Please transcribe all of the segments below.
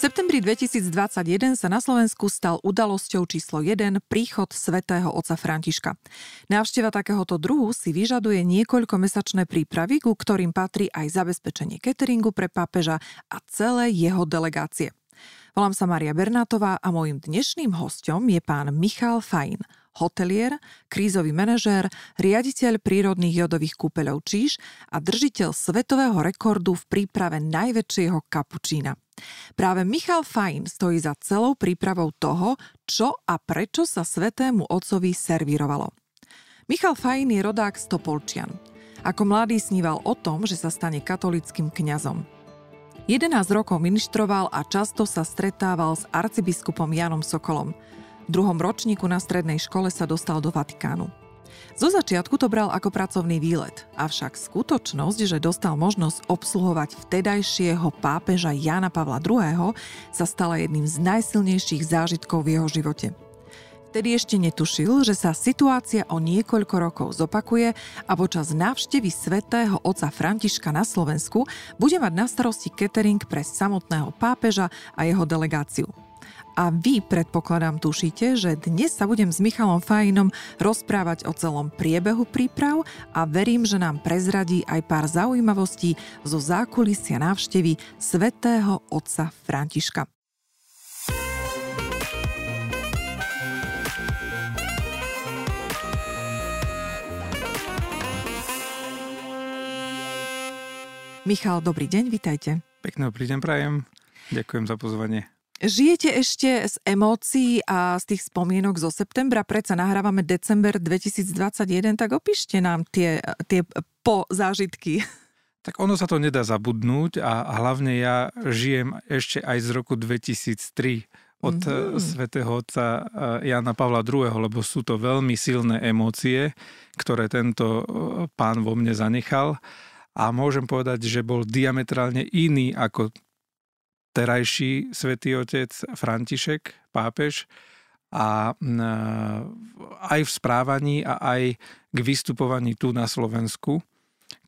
septembri 2021 sa na Slovensku stal udalosťou číslo 1 príchod svätého otca Františka. Návšteva takéhoto druhu si vyžaduje niekoľkomesačné prípravy, ku ktorým patrí aj zabezpečenie cateringu pre pápeža a celé jeho delegácie. Volám sa Maria Bernátová a môjim dnešným hostom je pán Michal Fajn, hotelier, krízový manažér, riaditeľ prírodných jodových kúpeľov Číž a držiteľ svetového rekordu v príprave najväčšieho kapučína. Práve Michal Fajn stojí za celou prípravou toho, čo a prečo sa svetému otcovi servírovalo. Michal Fajn je rodák z Topolčian. Ako mladý sníval o tom, že sa stane katolickým kňazom. 11 rokov ministroval a často sa stretával s arcibiskupom Janom Sokolom. Druhom ročníku na strednej škole sa dostal do Vatikánu. Zo začiatku to bral ako pracovný výlet, avšak skutočnosť, že dostal možnosť obsluhovať vtedajšieho pápeža Jana Pavla II. sa stala jedným z najsilnejších zážitkov v jeho živote. Vtedy ešte netušil, že sa situácia o niekoľko rokov zopakuje a počas návštevy svätého otca Františka na Slovensku bude mať na starosti catering pre samotného pápeža a jeho delegáciu. A vy, predpokladám, tušíte, že dnes sa budem s Michalom Fajinom rozprávať o celom priebehu príprav a verím, že nám prezradí aj pár zaujímavostí zo zákulisia návštevy svätého otca Františka. Michal, dobrý deň, vitajte. Pekný dobrý deň, prajem. Ďakujem za pozvanie. Žijete ešte z emócií a z tých spomienok zo septembra, predsa nahrávame december 2021, tak opíšte nám tie, tie po zážitky. Tak ono sa to nedá zabudnúť a hlavne ja žijem ešte aj z roku 2003 od mm-hmm. svätého otca eh, Jana Pavla II, lebo sú to veľmi silné emócie, ktoré tento eh, pán vo mne zanechal. A môžem povedať, že bol diametrálne iný ako terajší svätý otec František, pápež, a aj v správaní a aj k vystupovaní tu na Slovensku,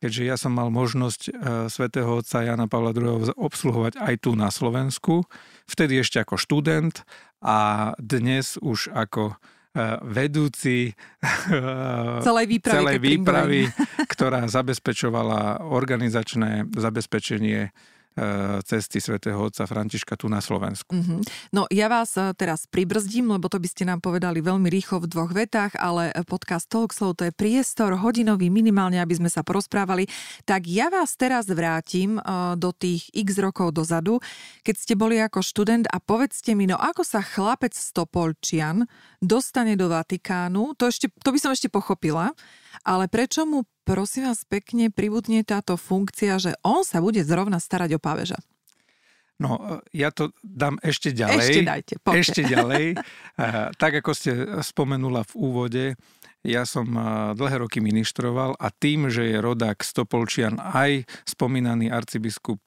keďže ja som mal možnosť e, svätého otca Jana Pavla II. obsluhovať aj tu na Slovensku, vtedy ešte ako študent a dnes už ako e, vedúci celej výpravy, celej výpravy ktorá zabezpečovala organizačné zabezpečenie E, cesty svätého otca Františka tu na Slovensku. Mm-hmm. No ja vás e, teraz pribrzdím, lebo to by ste nám povedali veľmi rýchlo v dvoch vetách, ale podcast Talkslow to je priestor hodinový minimálne, aby sme sa porozprávali. Tak ja vás teraz vrátim e, do tých x rokov dozadu, keď ste boli ako študent a povedzte mi, no ako sa chlapec z Topolčian dostane do Vatikánu, to, ešte, to by som ešte pochopila, ale prečo mu prosím vás pekne pribudne táto funkcia, že on sa bude zrovna starať o páveža? No, e, ja to dám ešte ďalej. Ešte dajte, poďte. Ešte ďalej. E, tak ako ste spomenula v úvode, ja som e, dlhé roky ministroval a tým, že je rodák Stopolčian aj spomínaný arcibiskup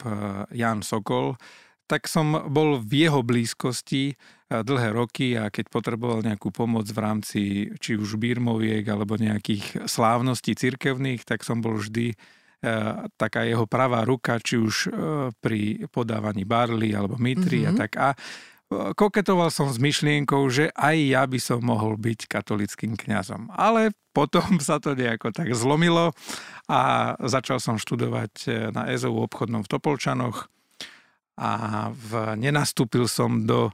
Jan Sokol, tak som bol v jeho blízkosti dlhé roky a keď potreboval nejakú pomoc v rámci či už bírmoviek alebo nejakých slávností cirkevných, tak som bol vždy e, taká jeho pravá ruka, či už e, pri podávaní barly alebo mitry mm-hmm. a mhm. tak. A e, koketoval som s myšlienkou, že aj ja by som mohol byť katolickým kňazom. Ale potom sa to nejako tak zlomilo a začal som študovať na EZO obchodnom v Topolčanoch a v, nenastúpil som do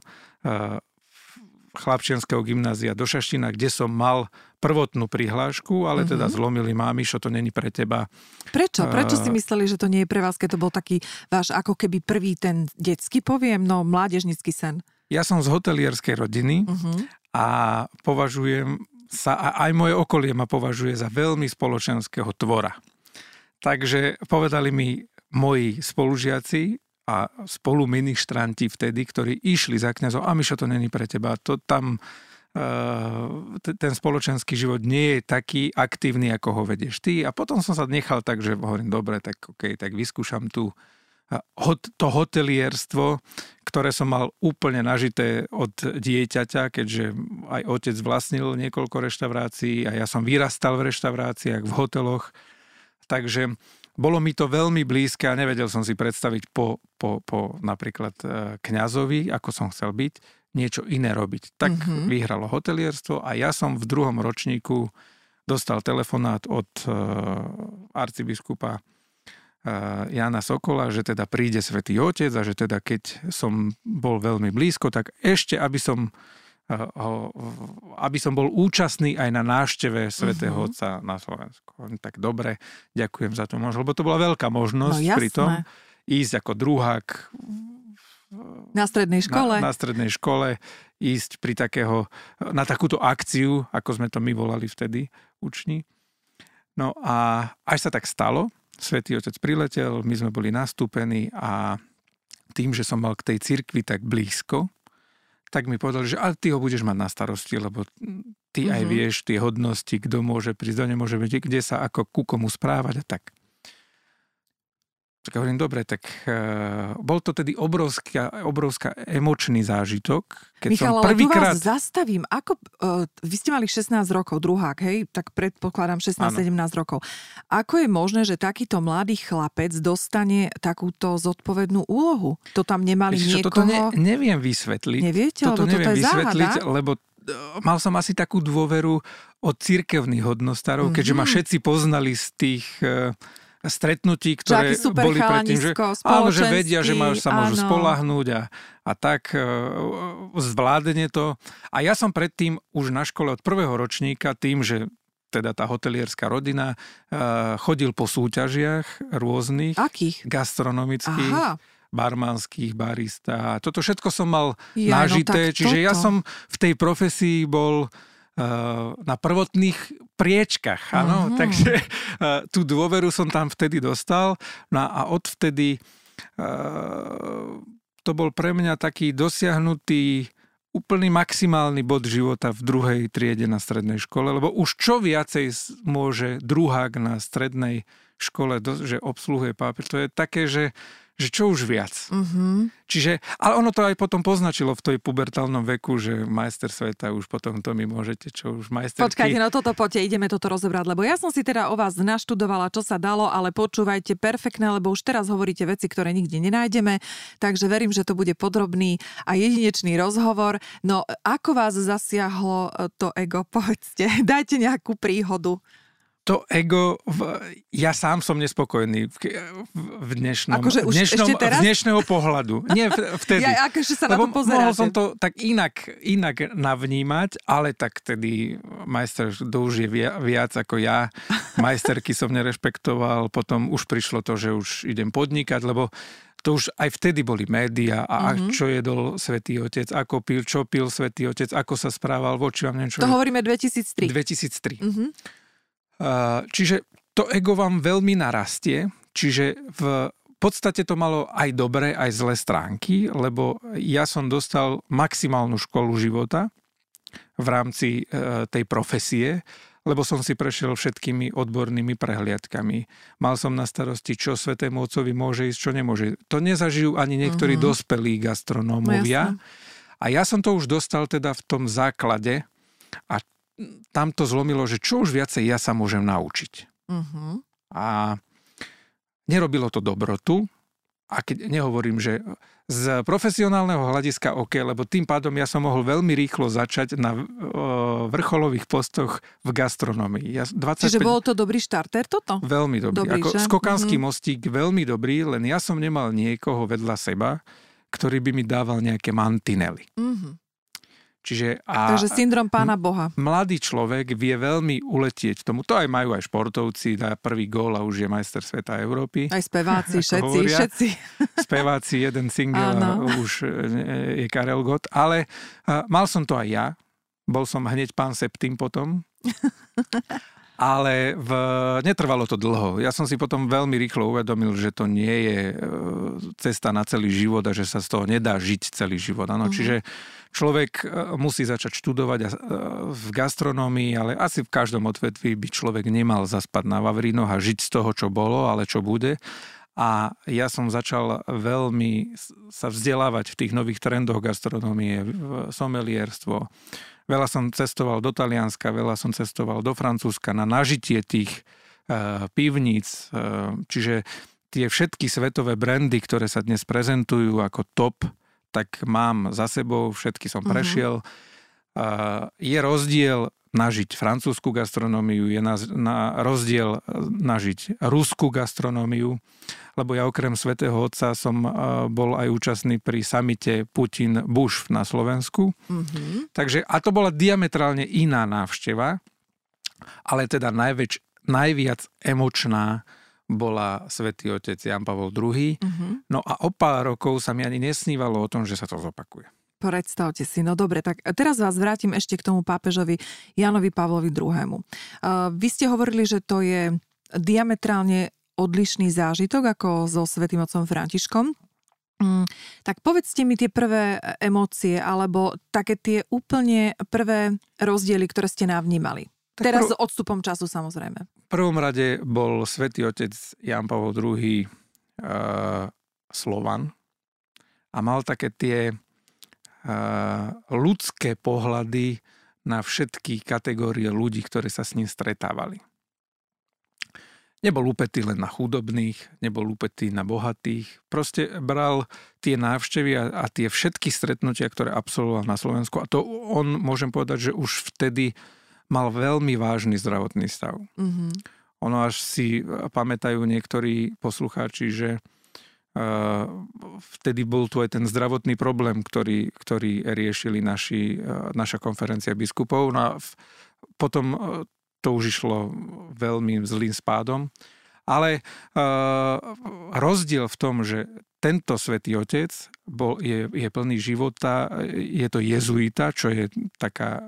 chlapčianského gymnázia do Šaština, kde som mal prvotnú prihlášku, ale teda mm-hmm. zlomili mámi, čo to není pre teba. Prečo? Prečo si mysleli, že to nie je pre vás, keď to bol taký váš ako keby prvý ten detský, poviem, no mládežnický sen? Ja som z hotelierskej rodiny mm-hmm. a považujem sa, a aj moje okolie ma považuje za veľmi spoločenského tvora. Takže povedali mi moji spolužiaci, a spolu ministranti vtedy, ktorí išli za kňazom, a Mišo, to není pre teba. To tam e, ten spoločenský život nie je taký aktívny, ako ho vedieš ty. A potom som sa nechal tak, že hovorím, dobre, tak OK, tak vyskúšam tu to hotelierstvo, ktoré som mal úplne nažité od dieťaťa, keďže aj otec vlastnil niekoľko reštaurácií a ja som vyrastal v reštauráciách, v hoteloch. Takže bolo mi to veľmi blízke a nevedel som si predstaviť po, po, po napríklad e, kňazovi, ako som chcel byť, niečo iné robiť. Tak mm-hmm. vyhralo hotelierstvo a ja som v druhom ročníku dostal telefonát od uh, arcibiskupa uh, Jana Sokola, že teda príde Svetý Otec a že teda keď som bol veľmi blízko, tak ešte aby som aby som bol účastný aj na návšteve svätého uh-huh. Otca na Slovensku. Tak dobre, ďakujem za tú možnosť, lebo to bola veľká možnosť no, pri tom ísť ako druhák na strednej škole. Na, na strednej škole ísť pri takého, na takúto akciu, ako sme to my volali vtedy, učni. No a až sa tak stalo, Svetý Otec priletel, my sme boli nastúpení a tým, že som mal k tej cirkvi tak blízko, tak mi povedal, že ale ty ho budeš mať na starosti, lebo ty mm-hmm. aj mhm. vieš tie hodnosti, kto môže prísť, kto nemôže byť, kde sa ako ku komu správať a tak. Tak hovorím, dobre, tak uh, bol to tedy obrovská, obrovská emočný zážitok. Keď Michal, som prvýkrát... vás zastavím. Ako, uh, vy ste mali 16 rokov, druhák, hej? Tak predpokladám 16-17 rokov. Ako je možné, že takýto mladý chlapec dostane takúto zodpovednú úlohu? To tam nemali Víš, niekoho... Toto ne, neviem vysvetliť. Neviete? Toto lebo neviem toto je vysvetliť, záhada? lebo e, mal som asi takú dôveru od cirkevných hodnostárov, mm-hmm. keďže ma všetci poznali z tých... Stretnutí, ktoré boli predtým, že, áno, že vedia, že ma, sa môžu áno. spolahnúť a, a tak e, zvládne to. A ja som predtým už na škole od prvého ročníka tým, že teda tá hotelierská rodina, e, chodil po súťažiach rôznych. Akých? Gastronomických. Aha barmanských, barista. Toto všetko som mal ja, nažité, no čiže toto. ja som v tej profesii bol na prvotných priečkach, áno, uh-huh. takže uh, tú dôveru som tam vtedy dostal. No a odvtedy uh, to bol pre mňa taký dosiahnutý úplný maximálny bod života v druhej triede na strednej škole, lebo už čo viacej môže druhák na strednej škole, že obsluhuje papier, to je také, že že čo už viac. Mm-hmm. Čiže, ale ono to aj potom poznačilo v tej pubertálnom veku, že majster sveta už potom to mi môžete, čo už majsterky. Počkajte, no toto poďte, ideme toto rozobrať, lebo ja som si teda o vás naštudovala, čo sa dalo, ale počúvajte perfektné, lebo už teraz hovoríte veci, ktoré nikde nenájdeme, takže verím, že to bude podrobný a jedinečný rozhovor. No ako vás zasiahlo to ego, povedzte, dajte nejakú príhodu to ego, v, ja sám som nespokojný v, v dnešnom, akože už dnešnom ešte teraz? dnešného pohľadu. Nie, vtedy. Ja akože sa Lebo na to pozeráte. mohol som to tak inak, inak navnímať, ale tak tedy majster to už je viac ako ja. Majsterky som nerešpektoval, potom už prišlo to, že už idem podnikať, lebo to už aj vtedy boli médiá a mm-hmm. čo jedol Svetý Otec, ako pil, čo pil Svetý Otec, ako sa správal voči vám, neviem. To hovoríme 2003. 2003. Mm-hmm. Čiže to ego vám veľmi narastie, čiže v podstate to malo aj dobré, aj zlé stránky, lebo ja som dostal maximálnu školu života v rámci e, tej profesie, lebo som si prešiel všetkými odbornými prehliadkami. Mal som na starosti, čo Svetému Otcovi môže ísť, čo nemôže. To nezažijú ani niektorí mm-hmm. dospelí gastronómovia. No, a ja som to už dostal teda v tom základe a tam to zlomilo, že čo už viacej ja sa môžem naučiť. Uh-huh. A nerobilo to dobrotu, a keď nehovorím, že z profesionálneho hľadiska OK, lebo tým pádom ja som mohol veľmi rýchlo začať na vrcholových postoch v gastronomii. Ja 25... Čiže bol to dobrý štarter toto? Veľmi dobrý. dobrý Ako skokanský mm-hmm. mostík, veľmi dobrý, len ja som nemal niekoho vedľa seba, ktorý by mi dával nejaké mantinely. Mm-hmm. Čiže a Takže syndrom pána Boha. Mladý človek vie veľmi uletieť tomu. To aj majú aj športovci, dá prvý gól a už je majster sveta Európy. Aj speváci, všetci, všetci. Speváci, jeden single a už e, je Karel Gott. Ale mal som to aj ja. Bol som hneď pán Septim potom. ale v, netrvalo to dlho. Ja som si potom veľmi rýchlo uvedomil, že to nie je e, cesta na celý život a že sa z toho nedá žiť celý život. Ano, uh-huh. Čiže človek e, musí začať študovať e, v gastronómii, ale asi v každom odvetví by človek nemal zaspať na Vavrinoch a žiť z toho, čo bolo, ale čo bude. A ja som začal veľmi sa vzdelávať v tých nových trendoch gastronómie, somelierstvo. Veľa som cestoval do Talianska, veľa som cestoval do Francúzska na nažitie tých pivníc, čiže tie všetky svetové brandy, ktoré sa dnes prezentujú ako top, tak mám za sebou, všetky som mhm. prešiel. Uh-huh. Je rozdiel nažiť francúzsku gastronómiu, je na, na rozdiel nažiť ruskú gastronómiu, lebo ja okrem Svetého Otca som bol aj účastný pri samite Putin-Bush na Slovensku. Mm-hmm. Takže, a to bola diametrálne iná návšteva, ale teda najväč, najviac emočná bola svätý otec Jan Pavel II. Mm-hmm. No a o pár rokov sa mi ani nesnívalo o tom, že sa to zopakuje. Predstavte si, no dobre, tak teraz vás vrátim ešte k tomu pápežovi Janovi Pavlovi II. Vy ste hovorili, že to je diametrálne odlišný zážitok ako so Svetým otcom Františkom. Mm, tak povedzte mi tie prvé emócie alebo také tie úplne prvé rozdiely, ktoré ste navnímali. Tak Teraz prv... s odstupom času samozrejme. V prvom rade bol svätý otec Jan Pavel II uh, Slovan a mal také tie ľudské pohľady na všetky kategórie ľudí, ktoré sa s ním stretávali. Nebol upetý len na chudobných, nebol upetý na bohatých. Proste bral tie návštevy a, a tie všetky stretnutia, ktoré absolvoval na Slovensku. A to on, môžem povedať, že už vtedy mal veľmi vážny zdravotný stav. Mm-hmm. Ono až si pamätajú niektorí poslucháči, že vtedy bol tu aj ten zdravotný problém, ktorý, ktorý riešili naši, naša konferencia biskupov. No a potom e, to už išlo veľmi zlým spádom. Ale uh, rozdiel v tom, že tento svätý otec bol, je, je plný života, je to jezuita, čo je taká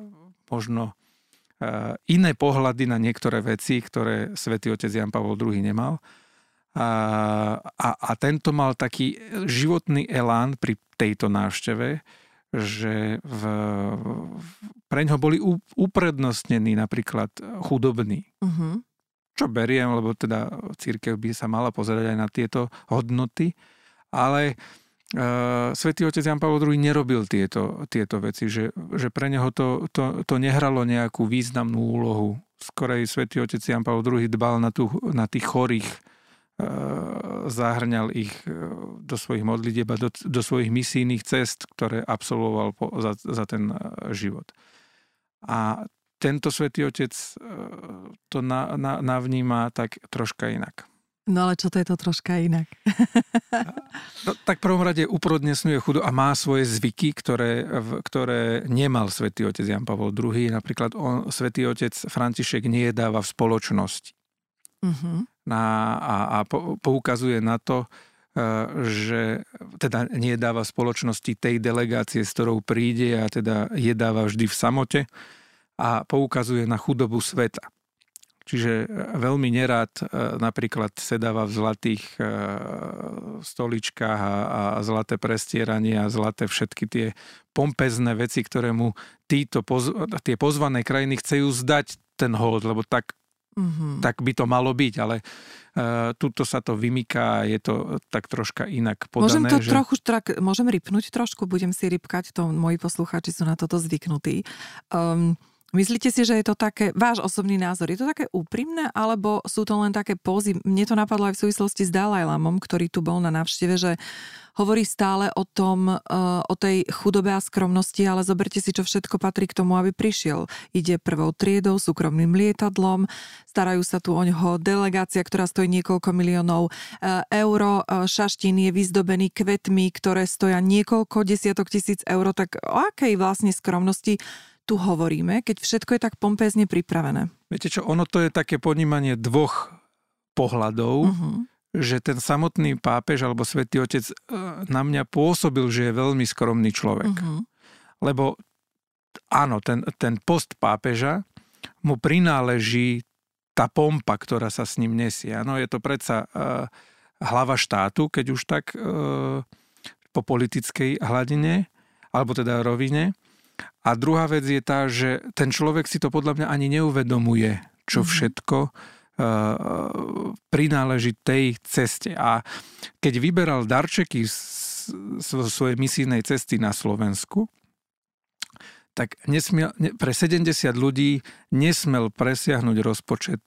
možno uh, iné pohľady na niektoré veci, ktoré svätý otec Jan Pavel II nemal. A, a, a tento mal taký životný elán pri tejto návšteve, že v, pre ňo boli uprednostnení napríklad chudobní. Uh-huh. Čo beriem, lebo teda církev by sa mala pozerať aj na tieto hodnoty, ale uh, svätý otec Jan Pavel II nerobil tieto, tieto veci, že, že pre neho to, to, to nehralo nejakú významnú úlohu. Skorej svätý otec Jan Pavel II dbal na, tú, na tých chorých, zahrňal ich e, do svojich modlitieb a do, do svojich misijných cest, ktoré absolvoval po, za, za ten e, život. A tento svätý Otec to na, na, navníma tak troška inak. No ale čo to je to troška inak? no, tak prvom rade uprodnesňuje chudo a má svoje zvyky, ktoré, ktoré nemal svätý Otec Jan Pavel II. Napríklad on, svätý Otec František nejedáva v spoločnosti. Uh-huh na, a, a poukazuje na to, e, že teda nedáva spoločnosti tej delegácie, s ktorou príde a teda jedáva vždy v samote a poukazuje na chudobu sveta. Čiže e, veľmi nerád e, napríklad sedáva v zlatých stoličkách a, a zlaté prestieranie a zlaté všetky tie pompezné veci, ktoré mu títo poz, tie pozvané krajiny chcú zdať ten hold, lebo tak Mm-hmm. Tak by to malo byť, ale uh, tuto sa to vymyká, je to tak troška inak podané. Môžem to že... trochu, trak, môžem rypnúť trošku, budem si rypkať, to moji poslucháči sú na toto zvyknutí. Um, Myslíte si, že je to také, váš osobný názor, je to také úprimné, alebo sú to len také pózy? Mne to napadlo aj v súvislosti s Dalajlamom, ktorý tu bol na návšteve, že hovorí stále o tom, eh, o tej chudobe a skromnosti, ale zoberte si, čo všetko patrí k tomu, aby prišiel. Ide prvou triedou, súkromným lietadlom, starajú sa tu o ňoho delegácia, ktorá stojí niekoľko miliónov eh, eur, eh, šaštín je vyzdobený kvetmi, ktoré stoja niekoľko desiatok tisíc eur, tak o akej vlastne skromnosti tu hovoríme, keď všetko je tak pompézne pripravené? Viete čo, ono to je také ponímanie dvoch pohľadov, uh-huh. že ten samotný pápež alebo svätý Otec e, na mňa pôsobil, že je veľmi skromný človek. Uh-huh. Lebo áno, ten, ten post pápeža mu prináleží tá pompa, ktorá sa s ním nesie. Áno, je to predsa uh, hlava štátu, keď už tak uh, po politickej hladine, alebo teda rovine. A druhá vec je tá, že ten človek si to podľa mňa ani neuvedomuje, čo mm-hmm. všetko uh, prináleží tej ceste. A keď vyberal darčeky z, svojej misijnej cesty na Slovensku, tak nesmiel, ne, pre 70 ľudí nesmel presiahnuť rozpočet,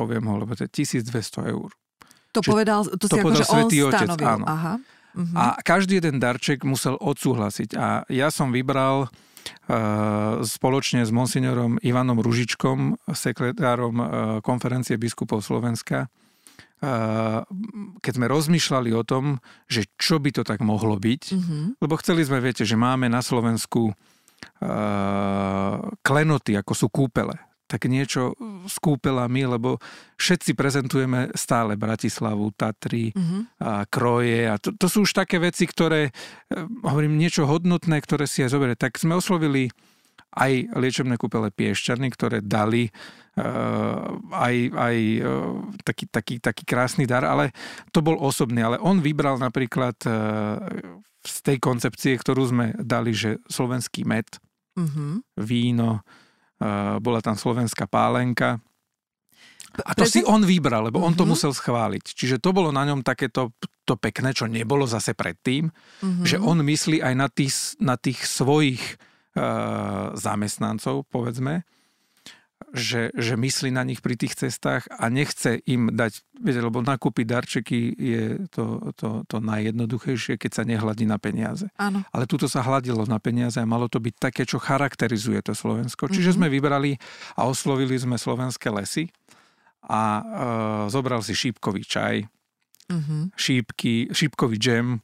poviem ho, lebo to je 1200 eur. To Čiže povedal, to, to si povedal akože Svetý on Otec, áno. Aha. Uh-huh. A každý jeden darček musel odsúhlasiť. A ja som vybral uh, spoločne s monsignorom Ivanom Ružičkom, sekretárom uh, konferencie biskupov Slovenska, uh, keď sme rozmýšľali o tom, že čo by to tak mohlo byť, uh-huh. lebo chceli sme, viete, že máme na Slovensku klenoty, ako sú kúpele tak niečo s kúpelami, lebo všetci prezentujeme stále Bratislavu, Tatry, mm-hmm. a Kroje a to, to sú už také veci, ktoré, eh, hovorím, niečo hodnotné, ktoré si aj zoberie. Tak sme oslovili aj liečebné kúpele Piešťany, ktoré dali uh, aj, aj uh, taký, taký, taký krásny dar, ale to bol osobný. Ale on vybral napríklad uh, z tej koncepcie, ktorú sme dali, že slovenský med, mm-hmm. víno, bola tam slovenská pálenka. A to si on vybral, lebo on to mhm. musel schváliť. Čiže to bolo na ňom takéto to pekné, čo nebolo zase predtým, uh-huh. že on myslí aj na tých, na tých svojich uh, zamestnancov, povedzme, že, že myslí na nich pri tých cestách a nechce im dať, viete, lebo nakúpiť darčeky je to, to, to najjednoduchejšie, keď sa nehladí na peniaze. Áno. Ale tuto sa hladilo na peniaze a malo to byť také, čo charakterizuje to Slovensko. Čiže mm-hmm. sme vybrali a oslovili sme slovenské lesy a e, zobral si šípkový čaj, mm-hmm. šípky, šípkový džem,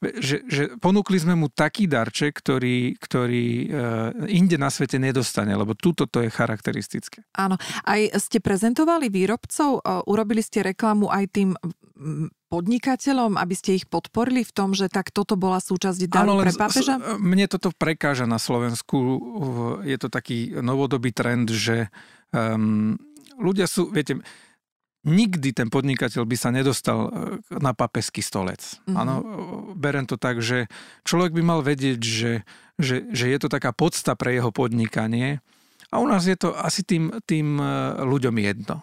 že, že ponúkli sme mu taký darček, ktorý, ktorý inde na svete nedostane, lebo túto to je charakteristické. Áno. Aj ste prezentovali výrobcov, urobili ste reklamu aj tým podnikateľom, aby ste ich podporili v tom, že tak toto bola súčasť daru pre pápeža? Mne toto prekáža na Slovensku. Je to taký novodobý trend, že um, ľudia sú, viete, nikdy ten podnikateľ by sa nedostal e, na papeský stolec. Mm-hmm. Áno, berem to tak, že človek by mal vedieť, že, že, že je to taká podsta pre jeho podnikanie a u nás je to asi tým, tým e, ľuďom jedno.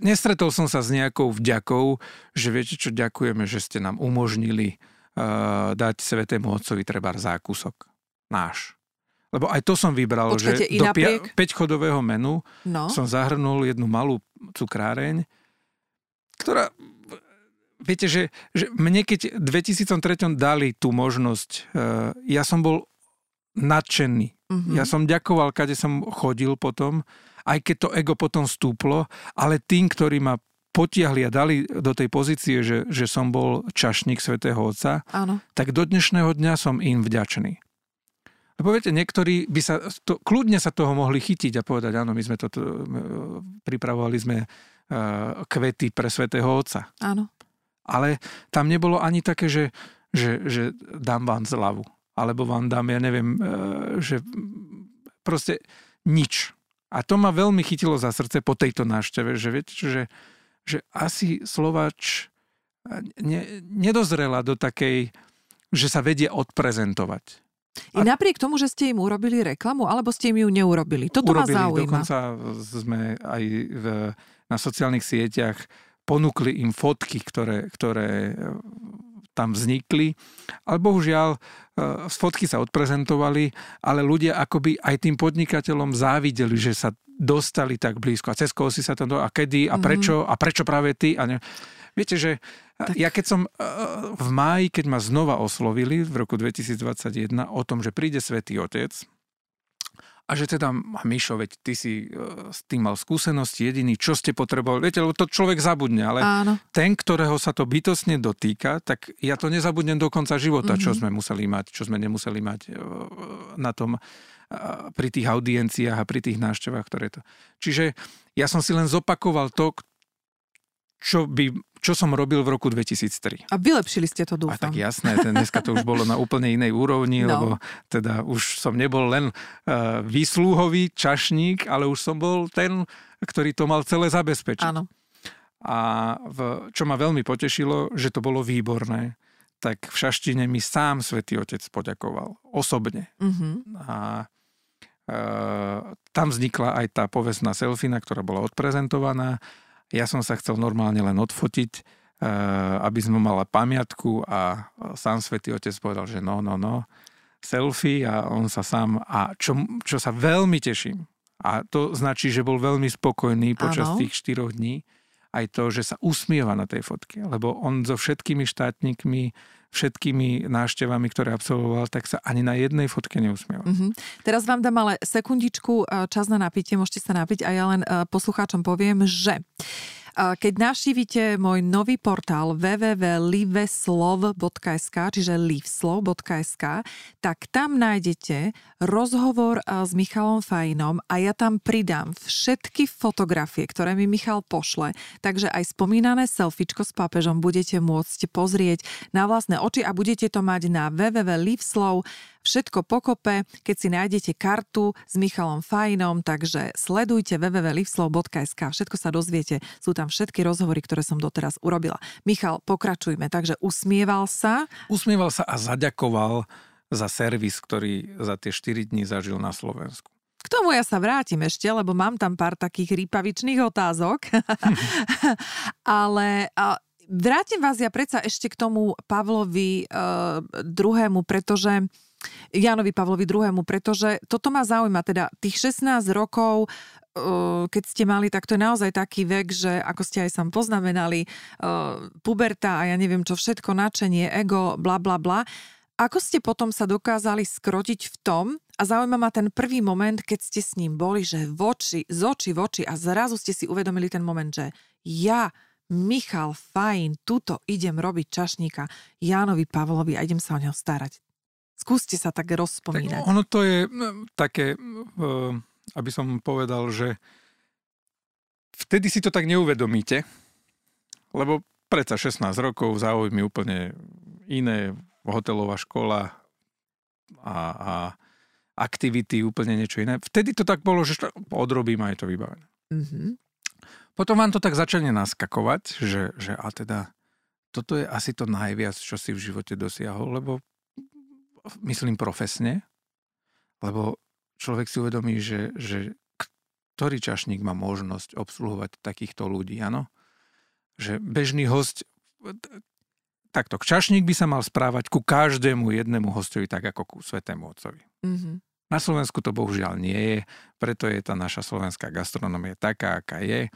Nestretol som sa s nejakou vďakou, že viete čo, ďakujeme, že ste nám umožnili uh, dať Svetému Otcovi treba zákusok. Náš. Lebo aj to som vybral, Počkajte, že do napriek... 5-chodového menu no. som zahrnul jednu malú cukráreň, ktorá viete, že, že mne keď v 2003 dali tú možnosť, uh, ja som bol nadšený. Mm-hmm. Ja som ďakoval, kade som chodil potom, aj keď to ego potom stúplo, ale tým, ktorí ma potiahli a dali do tej pozície, že, že som bol čašník svätého Otca, Áno. tak do dnešného dňa som im vďačný. Lebo viete, niektorí by sa, to, kľudne sa toho mohli chytiť a povedať, áno, my sme to, pripravovali sme uh, kvety pre svätého Otca. Áno. Ale tam nebolo ani také, že, že, že dám vám zľavu. Alebo vám dám, ja neviem, uh, že proste nič. A to ma veľmi chytilo za srdce po tejto návšteve, že viete, že, že asi Slovač ne, nedozrela do takej, že sa vedie odprezentovať i a... napriek tomu, že ste im urobili reklamu, alebo ste im ju neurobili? Toto urobili, ma zaujíma. Dokonca sme aj v, na sociálnych sieťach ponúkli im fotky, ktoré, ktoré e, tam vznikli. Ale bohužiaľ, e, fotky sa odprezentovali, ale ľudia akoby aj tým podnikateľom závideli, že sa dostali tak blízko. A cez koho si sa tam do... A kedy? A mhm. prečo? A prečo práve ty? A ne... Viete, že tak. ja keď som e, v máji, keď ma znova oslovili v roku 2021 o tom, že príde Svetý Otec a že teda, Mišo, veď ty si e, s tým mal skúsenosti jediný, čo ste potrebovali. Viete, lebo to človek zabudne, ale Áno. ten, ktorého sa to bytostne dotýka, tak ja to nezabudnem do konca života, mm-hmm. čo mhm. sme museli mať, čo sme nemuseli mať e, na tom pri tých audienciách a pri tých návštevách, ktoré to... Čiže ja som si len zopakoval to, čo, by, čo som robil v roku 2003. A vylepšili ste to, dúfam. A tak jasné, dneska to už bolo na úplne inej úrovni, no. lebo teda už som nebol len uh, výsluhový čašník, ale už som bol ten, ktorý to mal celé zabezpečiť. Áno. A v, čo ma veľmi potešilo, že to bolo výborné, tak v Šaštine mi sám svätý Otec poďakoval. Osobne. Mm-hmm. A e, tam vznikla aj tá povestná selfina, ktorá bola odprezentovaná ja som sa chcel normálne len odfotiť, eh, aby sme mala pamiatku a sám svätý Otec povedal, že no, no, no. selfie a on sa sám, a čo, čo sa veľmi teším, a to značí, že bol veľmi spokojný počas ano. tých štyroch dní, aj to, že sa usmieva na tej fotke, lebo on so všetkými štátnikmi všetkými návštevami, ktoré absolvoval, tak sa ani na jednej fotke neusmieval. Mm-hmm. Teraz vám dám ale sekundičku e, čas na napitie, môžete sa napiť a ja len e, poslucháčom poviem, že keď navštívite môj nový portál www.liveslov.sk, čiže liveslov.sk, tak tam nájdete rozhovor s Michalom Fajnom a ja tam pridám všetky fotografie, ktoré mi Michal pošle. Takže aj spomínané selfiečko s pápežom budete môcť pozrieť na vlastné oči a budete to mať na www.liveslov.sk Všetko pokope, keď si nájdete kartu s Michalom Fajnom, takže sledujte www.livslov.sk, všetko sa dozviete, sú tam všetky rozhovory, ktoré som doteraz urobila. Michal, pokračujme, takže usmieval sa. Usmieval sa a zaďakoval za servis, ktorý za tie 4 dní zažil na Slovensku. K tomu ja sa vrátim ešte, lebo mám tam pár takých rýpavičných otázok. Ale a, vrátim vás ja predsa ešte k tomu Pavlovi uh, druhému, pretože Janovi Pavlovi II, pretože toto ma zaujíma, teda tých 16 rokov keď ste mali, tak to je naozaj taký vek, že ako ste aj sám poznamenali, puberta a ja neviem čo všetko, načenie, ego, bla bla bla. Ako ste potom sa dokázali skrotiť v tom, a zaujíma ma ten prvý moment, keď ste s ním boli, že v oči, z oči v oči a zrazu ste si uvedomili ten moment, že ja, Michal, fajn, tuto idem robiť čašníka Jánovi Pavlovi a idem sa o neho starať. Skúste sa tak rozpomínať. Tak ono to je také, aby som povedal, že vtedy si to tak neuvedomíte, lebo predsa 16 rokov, záujmy úplne iné, hotelová škola a, a aktivity úplne niečo iné. Vtedy to tak bolo, že odrobím aj to vybavené. Mm-hmm. Potom vám to tak začne naskakovať, že, že a teda toto je asi to najviac, čo si v živote dosiahol, lebo myslím profesne, lebo človek si uvedomí, že, že ktorý čašník má možnosť obsluhovať takýchto ľudí, áno? Že bežný host, takto, čašník by sa mal správať ku každému jednému hostovi tak ako ku svetému otcovi. Mm-hmm. Na Slovensku to bohužiaľ nie je, preto je tá naša slovenská gastronomia taká, aká je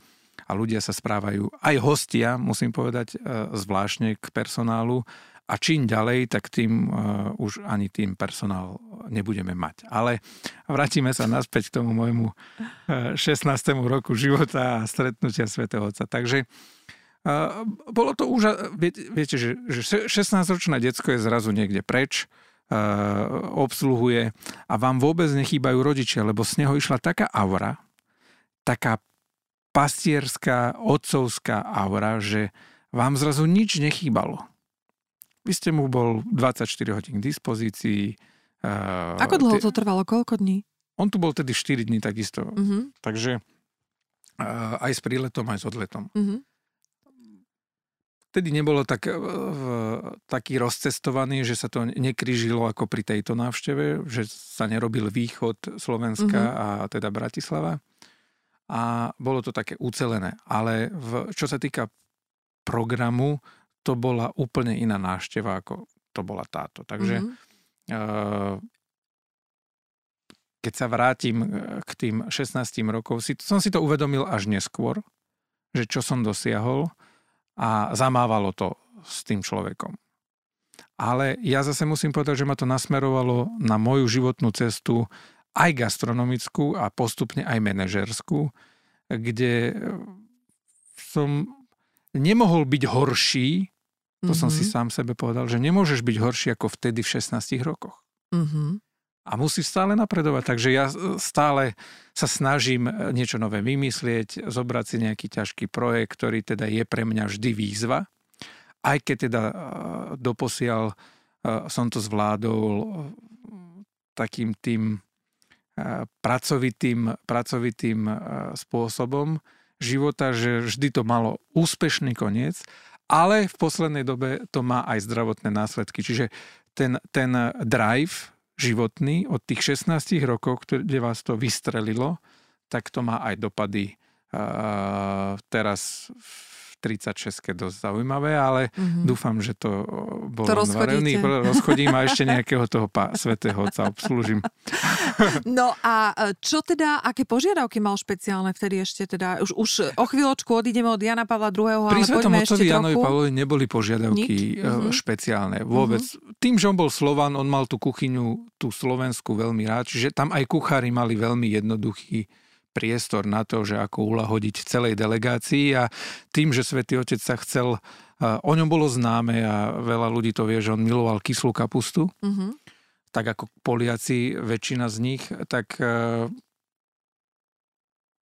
a ľudia sa správajú, aj hostia, musím povedať, e, zvláštne k personálu a čím ďalej, tak tým uh, už ani tým personál nebudeme mať. Ale vrátime sa naspäť k tomu môjmu uh, 16. roku života a stretnutia svätého Otca. Takže uh, bolo to už, viete že, že 16-ročné decko je zrazu niekde preč, uh, obsluhuje a vám vôbec nechýbajú rodičia, lebo z neho išla taká aura, taká pastierská, otcovská aura, že vám zrazu nič nechýbalo vy ste mu bol 24 hodín k dispozícii. Ako dlho to trvalo? Koľko dní? On tu bol tedy 4 dní takisto. Uh-huh. Takže aj s príletom, aj s odletom. Uh-huh. Vtedy nebolo tak, uh, taký rozcestovaný, že sa to nekryžilo ako pri tejto návšteve, že sa nerobil východ Slovenska uh-huh. a teda Bratislava. A bolo to také ucelené. Ale v, čo sa týka programu, to bola úplne iná návšteva, ako to bola táto. Takže mm-hmm. keď sa vrátim e, k tým 16 rokov, si, som si to uvedomil až neskôr, že čo som dosiahol a zamávalo to s tým človekom. Ale ja zase musím povedať, že ma to nasmerovalo na moju životnú cestu aj gastronomickú a postupne aj manažerskú, kde som nemohol byť horší to mm-hmm. som si mhm. sám sebe povedal, že nemôžeš byť horší ako vtedy v 16 rokoch. Mm-hmm. A musíš stále napredovať. Takže ja e, stále sa snažím e, niečo nové vymyslieť, zobrať si nejaký ťažký projekt, ktorý teda je pre mňa vždy výzva. Aj keď teda e, doposiaľ som to zvládol takým tým pracovitým, pracovitým spôsobom života, že vždy to malo úspešný koniec ale v poslednej dobe to má aj zdravotné následky. Čiže ten, ten drive životný od tých 16 rokov, kde vás to vystrelilo, tak to má aj dopady uh, teraz 36 dosť zaujímavé, ale mm-hmm. dúfam, že to bolo to rozchodíte. rozchodím a ešte nejakého toho pá, svetého otca obslúžim. No a e, čo teda, aké požiadavky mal špeciálne vtedy ešte teda, už, už o chvíľočku odídeme od Jana Pavla II, Pri ale svetom otcovi Janovi trochu. Pavlovi neboli požiadavky mm-hmm. špeciálne vôbec. Mm-hmm. Tým, že on bol Slovan, on mal tú kuchyňu, tú slovenskú veľmi rád, čiže tam aj kuchári mali veľmi jednoduchý priestor na to, že ako ulahodiť celej delegácii a tým, že svätý Otec sa chcel, o ňom bolo známe a veľa ľudí to vie, že on miloval kyslú kapustu, Mhm. tak ako Poliaci, väčšina z nich, tak e,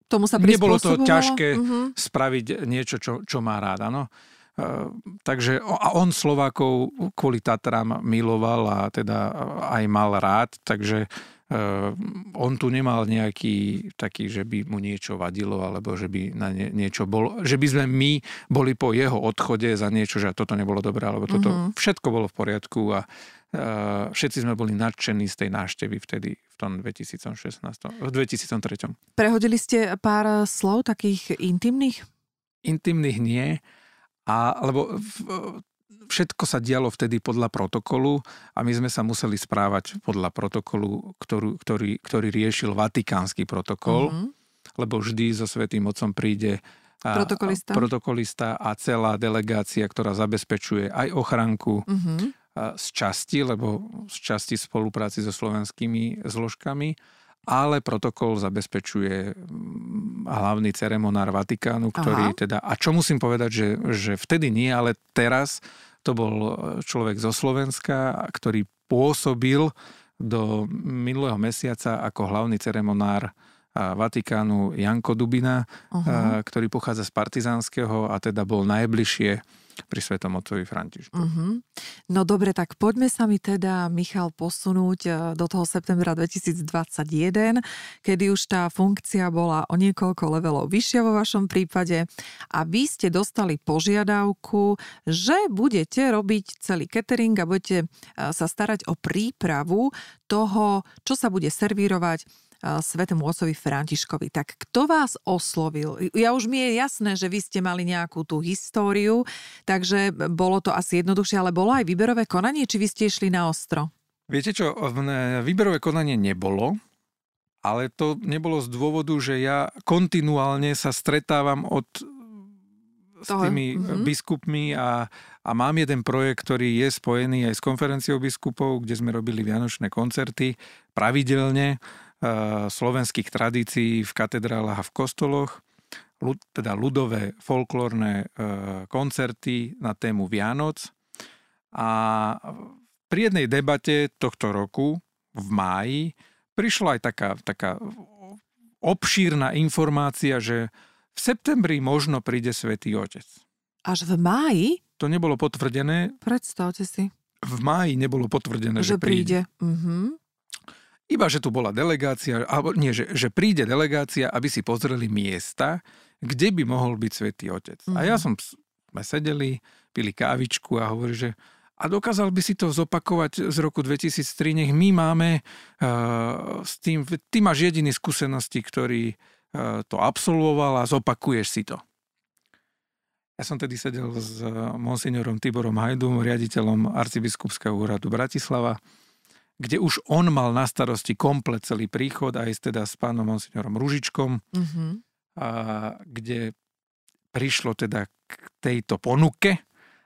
Tomu sa Nebolo to ťažké. Mhm. spraviť niečo, čo, čo má rád, áno. E, Takže a on Slovákov kvôli Tatrám miloval a teda aj mal rád, takže e, on tu nemal nejaký taký, že by mu niečo vadilo, alebo že by na nie, niečo bolo, že by sme my boli po jeho odchode za niečo, že toto nebolo dobré, alebo toto, Mhm. všetko bolo v poriadku a e, všetci sme boli nadšení z tej návštevy vtedy v tom 2016, v 2003. Prehodili ste pár slov takých intimných? intimných nie, a, lebo v, všetko sa dialo vtedy podľa protokolu a my sme sa museli správať podľa protokolu, ktorú, ktorý, ktorý riešil Vatikánsky protokol, Mhm. lebo vždy so Svetým Otcom príde a- Protokolista. protokolista a celá delegácia, ktorá zabezpečuje aj ochranku Mhm. a, z časti, lebo z časti spolupráci so slovenskými zložkami, ale protokol zabezpečuje mm, hlavný ceremonár Vatikánu, ktorý Aha. teda, a čo musím povedať, že, že vtedy nie, ale teraz to bol človek zo Slovenska, ktorý pôsobil do minulého mesiaca ako hlavný ceremonár a, Vatikánu Janko Dubina, a, ktorý pochádza z Partizánskeho a teda bol najbližšie pri Svetom Otcovi Františku. Mhm. No dobre, tak poďme sa mi teda, Michal, posunúť e, do toho septembra 2021, kedy už tá funkcia bola o niekoľko levelov vyššia vo vašom prípade a vy ste dostali požiadavku, že budete robiť celý catering a budete e, sa starať o prípravu toho, čo sa bude servírovať Svetému otcovi Františkovi. Tak kto vás oslovil? Ja už mi je jasné, že vy ste mali nejakú tú históriu, takže bolo to asi jednoduchšie, ale bolo aj výberové konanie, či vy ste išli na ostro? Viete čo, výberové konanie nebolo, ale to nebolo z dôvodu, že ja kontinuálne sa stretávam od s tými mhm. biskupmi a, a mám jeden projekt, ktorý je spojený aj s konferenciou biskupov, kde sme robili vianočné koncerty pravidelne slovenských tradícií v katedrálach a v kostoloch, teda ľudové folklórne eh, koncerty na tému Vianoc. A pri jednej debate tohto roku v máji prišla aj taká, taká obšírna informácia, že v septembri možno príde Svetý Otec. Až v máji? To nebolo potvrdené, Predstavte si, v máji nebolo potvrdené, že že, príde. príde. Mhm. Iba, že tu bola delegácia, alebo nie, že, že príde delegácia, aby si pozreli miesta, kde by mohol byť Svetý Otec. Mm-hmm. A ja som, sme sedeli, pili kávičku a hovorí, že a dokázal by si to zopakovať z roku 2003, nech my máme uh, s tým, ty máš jediný skúsenosti, ktorý uh, to absolvoval a zopakuješ si to. Ja som tedy sedel s uh, monsignorom Tiborom Hajdum, riaditeľom arcibiskupského úradu Bratislava, kde už on mal na starosti komplet celý príchod, aj teda s pánom monsignorom Ružičkom, Mhm. a kde prišlo teda k tejto ponuke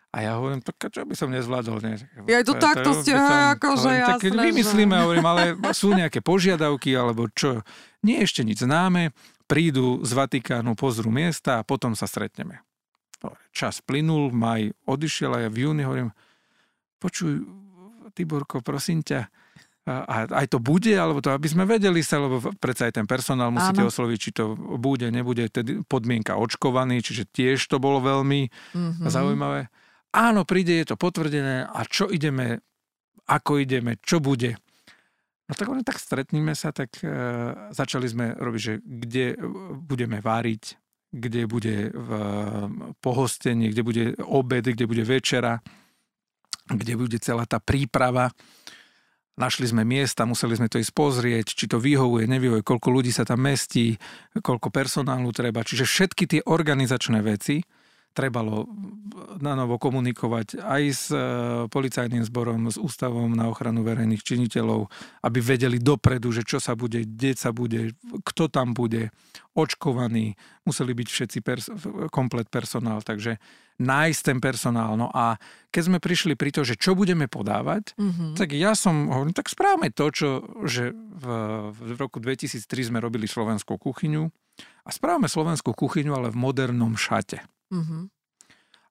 a ja hovorím, tak čo by som nezvládol? Ne? Ja to takto ste, akože hovorím, tak keď jasné, že- vymyslíme, hovorím, ale sú nejaké požiadavky, alebo čo, nie ešte nič známe, prídu z Vatikánu, pozrú miesta a potom sa stretneme. Čas plynul, maj odišiel a ja v júni hovorím, počuj, Tiborko, prosím ťa, a aj to bude, alebo to, aby sme vedeli sa, lebo predsa aj ten personál musíte Áno. osloviť, či to bude, nebude, tedy podmienka očkovaný, čiže tiež to bolo veľmi Mhm. zaujímavé. Áno, príde, je to potvrdené a čo ideme, ako ideme, čo bude. No tak hovorím, tak stretníme sa, tak e, začali sme robiť, že kde budeme váriť, kde bude v, pohostenie, kde bude obed, kde bude večera, kde bude celá tá príprava. Našli sme miesta, museli sme to ísť pozrieť, či to vyhovuje, nevyhovuje, koľko ľudí sa tam mestí, koľko personálu treba. Čiže všetky tie organizačné veci trebalo na novo komunikovať aj s e, policajným zborom, s ústavom na ochranu verejných činiteľov, aby vedeli dopredu, že čo sa bude, kde sa bude, kto tam bude, očkovaný, museli byť všetci pers- komplet personál, takže nájsť ten personál. No a keď sme prišli pri to, že čo budeme podávať, mm-hmm. tak ja som hovoril, tak správame to, čo, že v, v roku 2003 sme robili slovenskú kuchyňu a správame slovenskú kuchyňu, ale v modernom šate. Mm-hmm.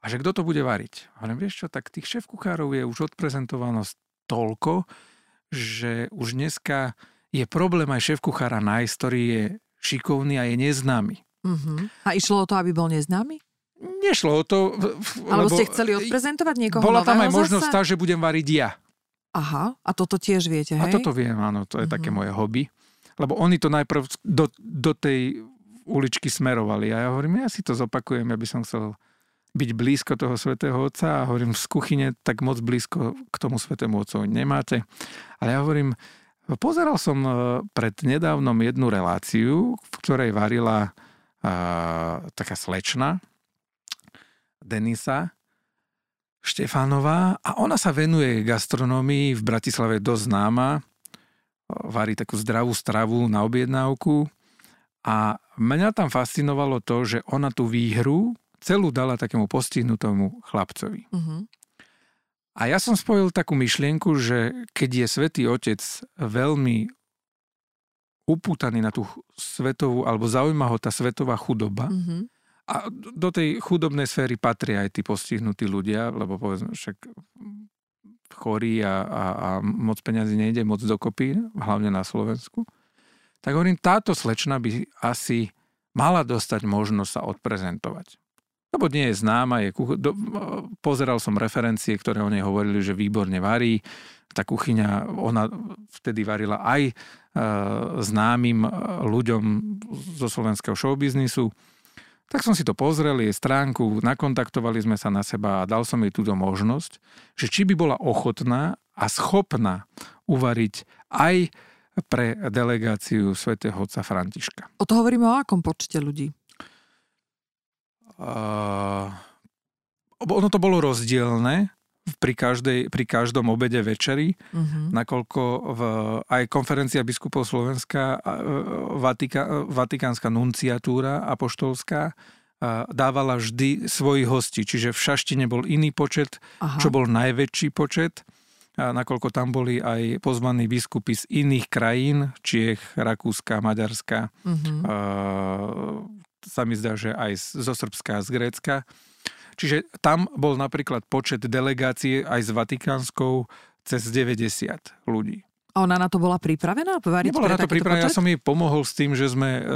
A že kto to bude variť? Hovorím, vieš čo, tak tých šéf kuchárov je už odprezentovanosť toľko, že už dneska je problém aj šéf kuchára nájsť, ktorý je šikovný a je neznámy. Mm-hmm. A išlo o to, aby bol neznámy? Nešlo o to. Alebo ste chceli odprezentovať niekoho Bola tam aj možnosť tá, že budem variť ja. Aha, a toto tiež viete, hej? A toto viem, áno, to je mm-hmm. také moje hobby. Lebo oni to najprv do, do tej uličky smerovali. A ja hovorím, ja si to zopakujem, ja by som chcel byť blízko toho svätého Otca. A hovorím, z kuchyne tak moc blízko k tomu svätému Otcovi nemáte. Ale ja hovorím, pozeral som e, pred nedávnom jednu reláciu, v ktorej varila a, taká slečna, Denisa Štefánová a ona sa venuje gastronómii, v Bratislave dosť známa, varí takú zdravú stravu na objednávku a mňa tam fascinovalo to, že ona tú výhru celú dala takému postihnutému chlapcovi. Uh-huh. A ja som spojil takú myšlienku, že keď je Svetý Otec veľmi upútaný na tú svetovú, alebo zaujíma ho tá svetová chudoba, uh-huh. a do tej chudobnej sféry patria aj tí postihnutí ľudia, lebo povedzme, však chorí a, a, a moc peňazí nejde moc dokopy, hlavne na Slovensku tak hovorím, táto slečna by asi mala dostať možnosť sa odprezentovať. Lebo nie je známa, je kuch... Do... pozeral som referencie, ktoré o nej hovorili, že výborne varí. Tá kuchyňa, ona vtedy varila aj e, známym e, ľuďom zo slovenského showbiznisu. Tak som si to pozrel, jej stránku, nakontaktovali sme sa na seba a dal som jej túto možnosť, že či by bola ochotná a schopná uvariť aj pre delegáciu svätého otca Františka. O to hovoríme o akom počte ľudí? Uh, ono to bolo rozdielne pri, každej, pri každom obede večeri, uh-huh. nakoľko v, aj konferencia biskupov Slovenska, Vatika, Vatikánska nunciatúra apoštolská dávala vždy svojich hostí. Čiže v Šaštine bol iný počet, Aha. čo bol najväčší počet nakoľko tam boli aj pozvaní biskupy z iných krajín, Čiech, Rakúska, Maďarska, mm-hmm. uh, sa mi zdá, že aj zo Srbska a z Grécka. Čiže tam bol napríklad počet delegácie aj s Vatikánskou cez 90 ľudí. A ona na to bola pripravená? Nebola na to pripravená, ja som jej pomohol s tým, že sme e, e,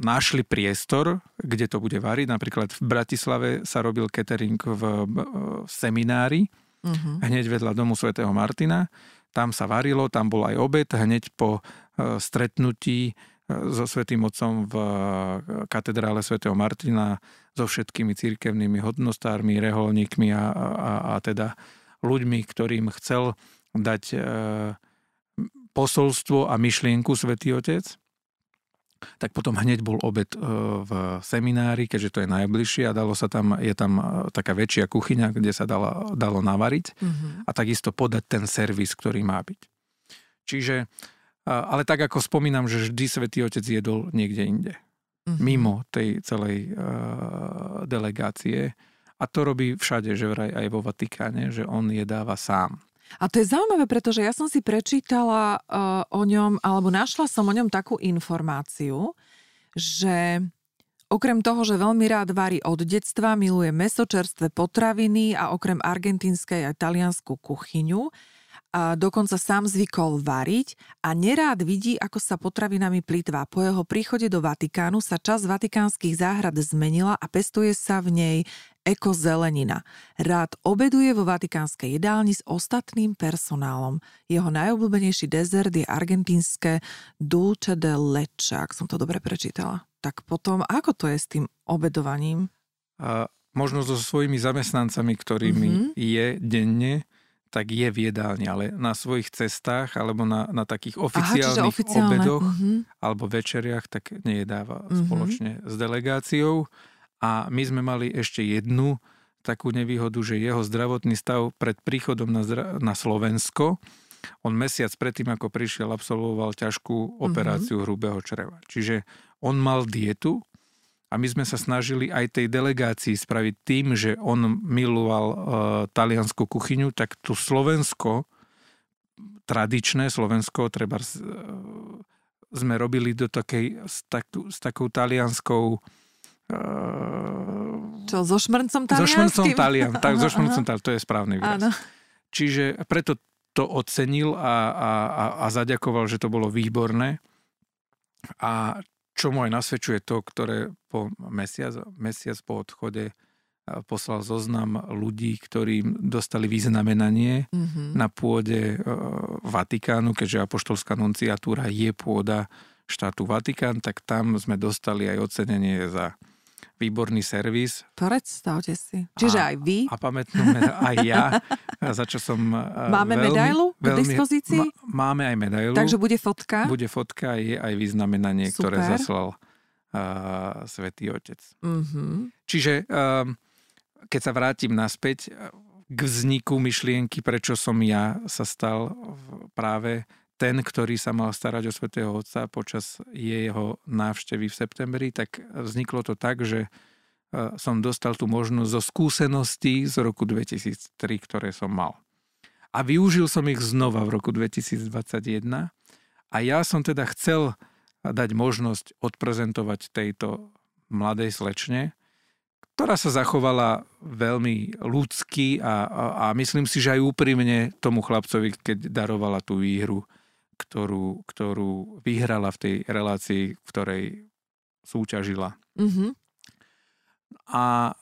našli priestor, kde to bude variť. Napríklad v Bratislave sa robil catering v, v seminári, uh-huh. hneď vedľa domu svätého Martina. Tam sa varilo, tam bol aj obed, hneď po e, stretnutí e, so Svetým Otcom v e, katedrále svätého Martina so všetkými církevnými hodnostármi, reholníkmi a, a, a teda ľuďmi, ktorým chcel dať posolstvo a myšlienku Svetý Otec tak potom hneď bol obed e, v seminári, keďže to je najbližšie a dalo sa tam, je tam e, taká väčšia kuchyňa, kde sa dalo, dalo navariť mm-hmm. a takisto podať ten servis, ktorý má byť. Čiže, e, ale tak ako spomínam, že vždy Svetý Otec jedol niekde inde. Mm-hmm. Mimo tej celej uh, delegácie. A to robí všade, že vraj aj vo Vatikáne, že on jedáva sám. A to je zaujímavé, pretože ja som si prečítala uh, o ňom, alebo našla som o ňom takú informáciu, že okrem toho, že veľmi rád varí od detstva, miluje meso, čerstvé potraviny a okrem argentínskej a taliansku kuchyňu, a dokonca sám zvykol variť a nerád vidí, ako sa potravinami plýtvá. Po jeho príchode do Vatikánu sa čas vatikánskych záhrad zmenila a pestuje sa v nej ekozelenina. Rád obeduje vo vatikánskej jedálni s ostatným personálom. Jeho najobľúbenejší dezert je argentínske dulce de leche, ak som to dobre prečítala. Tak potom, ako to je s tým obedovaním? A možno so svojimi zamestnancami, ktorými mm-hmm. je denne, tak je v jedálni, ale na svojich cestách alebo na, na takých oficiálnych Aha, obedoch mm-hmm. alebo večeriach, tak nejedáva mm-hmm. spoločne s delegáciou. A my sme mali ešte jednu takú nevýhodu, že jeho zdravotný stav pred príchodom na, zdra- na Slovensko, on mesiac predtým, ako prišiel, absolvoval ťažkú operáciu mm-hmm. hrubého čreva. Čiže on mal dietu a my sme sa snažili aj tej delegácii spraviť tým, že on miloval uh, taliansku kuchyňu, tak tu Slovensko, tradičné Slovensko, treba uh, sme robili do takej, s, tak, s takou talianskou Uh, Čo, so šmrncom talianským? So šmrncom talian, tak so šmrncom talian, to je správny výraz. Áno. Čiže preto to ocenil a, a, a, a zaďakoval, že to bolo výborné. A čo mu aj nasvedčuje to, ktoré po mesiac, mesiac po odchode poslal zoznam ľudí, ktorí dostali vyznamenanie mm-hmm. na pôde Vatikánu, keďže apoštolská nunciatúra je pôda štátu Vatikán, tak tam sme dostali aj ocenenie za výborný servis. Predstavte si. Čiže a, aj vy. A pamätnúme aj ja, za čo som Máme veľmi, medailu k veľmi, dispozícii? Ma, máme aj medailu. Takže bude fotka? Bude fotka je aj vyznamenanie, Super. ktoré zaslal uh, Svetý Otec. Uh-huh. Čiže uh, keď sa vrátim naspäť k vzniku myšlienky, prečo som ja sa stal práve ten, ktorý sa mal starať o svätého Otca počas jeho návštevy v septembri, tak vzniklo to tak, že e, som dostal tú možnosť zo skúseností z roku 2003, ktoré som mal. A využil som ich znova v roku 2021 a ja som teda chcel dať možnosť odprezentovať tejto mladej slečne, ktorá sa zachovala veľmi ľudsky a, a, a myslím si, že aj úprimne tomu chlapcovi, keď darovala tú výhru ktorú, ktorú vyhrala v tej relácii, v ktorej súťažila. Mm-hmm. A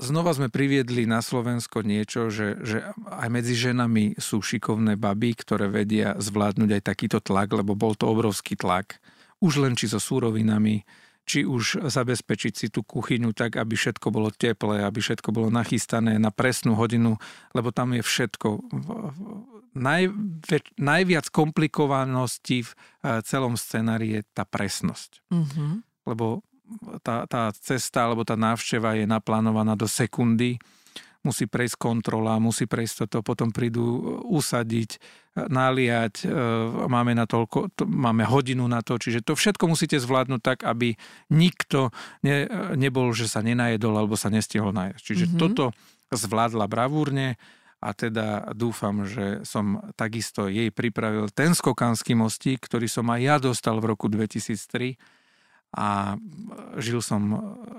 znova sme priviedli na Slovensko niečo, že, že aj medzi ženami sú šikovné baby, ktoré vedia zvládnuť aj takýto tlak, lebo bol to obrovský tlak. Už len či so súrovinami, či už zabezpečiť si tú kuchyňu tak, aby všetko bolo teplé, aby všetko bolo nachystané na presnú hodinu, lebo tam je všetko. Najvi, najviac komplikovaností v eh, celom scenári je tá presnosť. Mm-hmm. Lebo tá, tá cesta alebo tá návšteva je naplánovaná do sekundy musí prejsť kontrola, musí prejsť toto, potom prídu e, usadiť, e, naliať, e, máme na toľko, to, máme hodinu na to, čiže to všetko musíte zvládnuť tak, aby nikto ne, nebol, že sa nenajedol alebo sa nestihol najesť. Čiže mm-hmm. toto zvládla bravúrne a teda dúfam, že som takisto jej pripravil ten skokanský mostík, ktorý som aj ja dostal v roku 2003 a žil som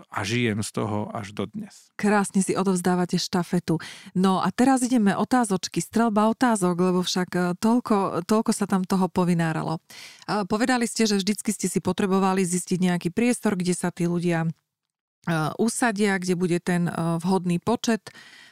a žijem z toho až do dnes. Krásne si odovzdávate štafetu. No a teraz ideme otázočky, strelba otázok, lebo však e, toľko, toľko sa tam toho povináralo. Povedali ste, že vždycky ste si potrebovali zistiť nejaký priestor, kde sa tí ľudia e, usadia, kde bude ten e, vhodný počet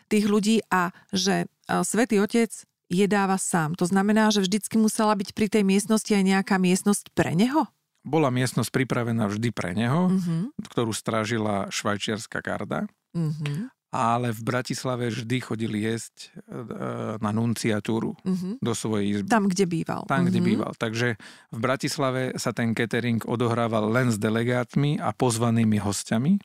tých ľudí a že Svetý Otec jedáva sám. To znamená, že vždycky musela byť pri tej miestnosti aj nejaká miestnosť pre neho? Bola miestnosť pripravená vždy pre neho, uh-huh. ktorú strážila švajčiarska garda. Uh-huh. Ale v Bratislave vždy chodili jesť e, na nunciatúru uh-huh. do svojej izby. Tam, kde býval. Tam, kde býval. Takže v Bratislave sa ten catering odohrával len s delegátmi a pozvanými hostiami.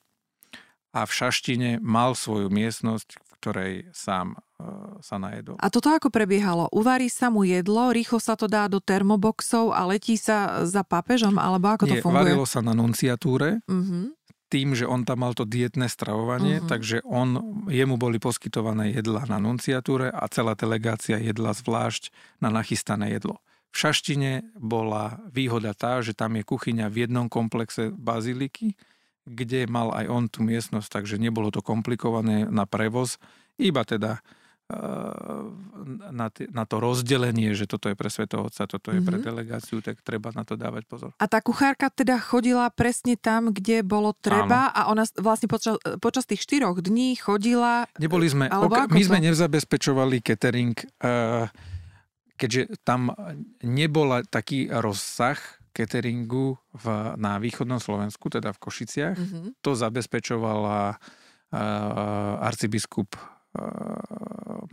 A v Šaštine mal svoju miestnosť, ktorej sám E, sa najedol. A toto ako prebiehalo? Uvarí sa mu jedlo, rýchlo sa to dá do termoboxov a letí sa za papežom, alebo ako to Nie, funguje? varilo sa na nunciatúre, uh-huh. tým, že on tam mal to dietné stravovanie, uh-huh. takže on, jemu boli poskytované jedla na nunciatúre a celá delegácia jedla zvlášť na nachystané jedlo. V Šaštine bola výhoda tá, že tam je kuchyňa v jednom komplexe baziliky, kde mal aj on tú miestnosť, takže nebolo to komplikované na prevoz, iba teda na, t- na to rozdelenie, že toto je pre Svetého Otca, toto je mm-hmm. pre mhm. delegáciu, tak treba na to dávať pozor. A tá kuchárka teda chodila presne tam, kde bolo treba Áno. a ona vlastne počas, počas tých štyroch dní chodila... Neboli sme, ok, my to? sme nezabezpečovali catering, uh, keďže tam nebola taký rozsah cateringu v, na východnom Slovensku, teda v Košiciach. Mm-hmm. To zabezpečovala uh, arcibiskup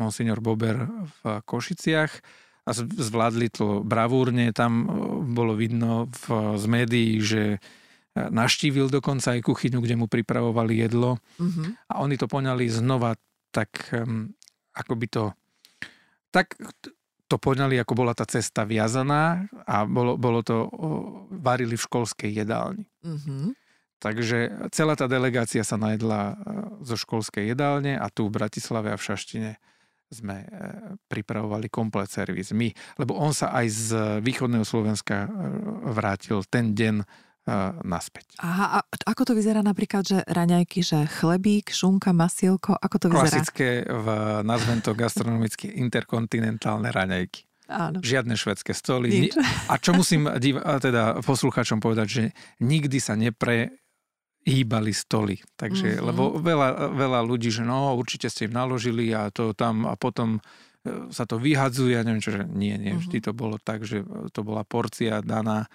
monsignor Bober v Košiciach a zvládli to bravúrne. Tam bolo vidno v, z médií, že naštívil dokonca aj kuchyňu, kde mu pripravovali jedlo uh-huh. a oni to poňali znova tak, ako by to tak to poňali, ako bola tá cesta viazaná a bolo, bolo to, varili v školskej jedálni. Uh-huh. Takže celá tá delegácia sa najedla e, zo školskej jedálne a tu v Bratislave a v Šaštine sme e, pripravovali komplet servis. My, lebo on sa aj z východného Slovenska e, vrátil ten deň naspäť. Aha, a ako to vyzerá napríklad, že raňajky, že chlebík, šunka, masielko, ako to vyzerá? Klasické, v, nazvem to gastronomické interkontinentálne raňajky. Áno. Žiadne švedské stoly. Nič. A čo musím div- teda poslucháčom povedať, že nikdy sa nepre hýbali stoly. Takže, mm-hmm. lebo veľa, veľa ľudí, že no, určite ste im naložili a to tam a potom e, sa to vyhadzuje a neviem čo, že nie, nie, mm-hmm. vždy to bolo tak, že to bola porcia daná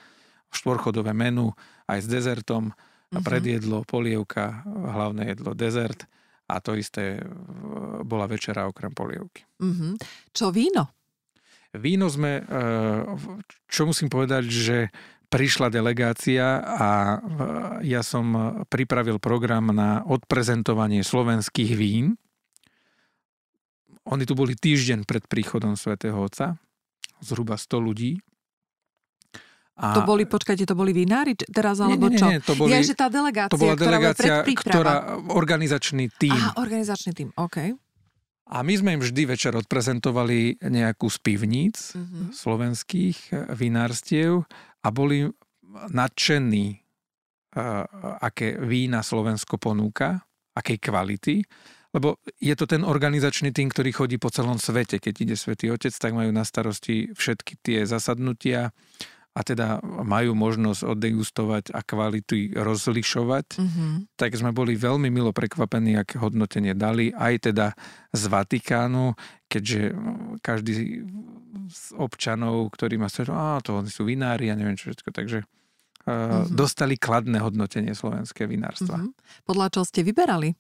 štvorchodové menu aj s dezertom, a mhm. predjedlo, polievka, hlavné jedlo, dezert a to isté bola večera okrem polievky. Mm-hmm. Čo víno? Víno sme, e, čo musím povedať, že prišla delegácia a e, ja som pripravil program na odprezentovanie slovenských vín. Oni tu boli týždeň pred príchodom svätého Otca, zhruba 100 ľudí. A... To boli, počkajte, to boli vinári teraz, alebo nie, nie, nie, čo? To boli, ja, že tá delegácia, to bola delegácia, ktorá, ktorá organizačný tým. Aha, organizačný tým, OK. A my sme im vždy večer odprezentovali nejakú z pivníc uh-huh. slovenských eh, vinárstiev a boli nadšení, uh, aké vína Slovensko ponúka, akej kvality, lebo je to ten organizačný tým, ktorý chodí po celom svete. Keď ide Svetý Otec, tak majú na starosti všetky tie zasadnutia, a teda majú možnosť oddegustovať a kvality rozlišovať, mm-hmm. tak sme boli veľmi milo prekvapení, aké hodnotenie dali, aj teda z Vatikánu, keďže každý z občanov, ktorí ma stretol, a to oni sú vinári a neviem čo všetko, takže mm-hmm. dostali kladné hodnotenie slovenské vinárstva. Mm-hmm. Podľa čo ste vyberali?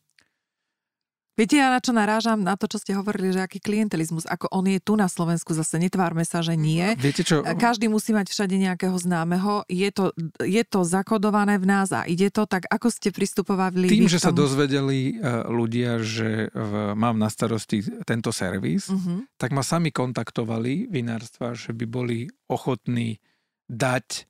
Viete, ja na čo narážam? Na to, čo ste hovorili, že aký klientelizmus, ako on je tu na Slovensku, zase netvárme sa, že nie. Viete čo? Každý musí mať všade nejakého známeho. Je to, je to zakodované v nás a ide to, tak ako ste pristupovali Tým, že sa dozvedeli e, ľudia, že v, mám na starosti tento servis, uh-huh. tak ma sami kontaktovali vinárstva, že by boli ochotní dať e,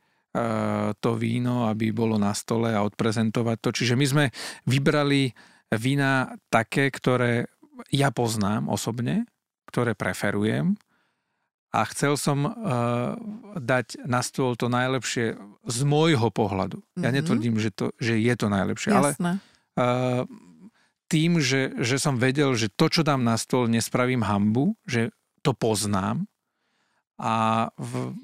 to víno, aby bolo na stole a odprezentovať to. Čiže my sme vybrali vína také, ktoré ja poznám osobne, ktoré preferujem a chcel som uh, dať na stôl to najlepšie z môjho pohľadu. Mm-hmm. Ja mhm. netvrdím, že, to, že je to najlepšie, Jasné. ale uh, tým, že, že som vedel, že to, čo dám na stôl, nespravím hambu, že to poznám a v,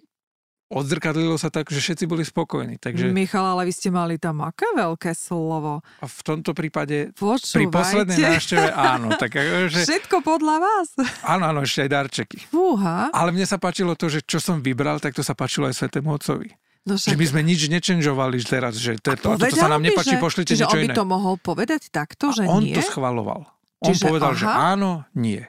odzrkadlilo sa tak, že všetci boli spokojní. Takže... Michal, ale vy ste mali tam aké veľké slovo. A v tomto prípade Počúvajte. pri poslednej návšteve áno. Tak, že... Všetko podľa vás? Áno, áno, ešte aj darčeky. Fúha. Ale mne sa páčilo to, že čo som vybral, tak to sa páčilo aj Svetému Otcovi. No však... Že my sme nič nečenžovali teraz, že to, to, toto sa nám nepáči, že... pošlite Čiže niečo on by to mohol povedať takto, že a on nie? to schvaloval. On Čiže, povedal, aha. že áno, nie.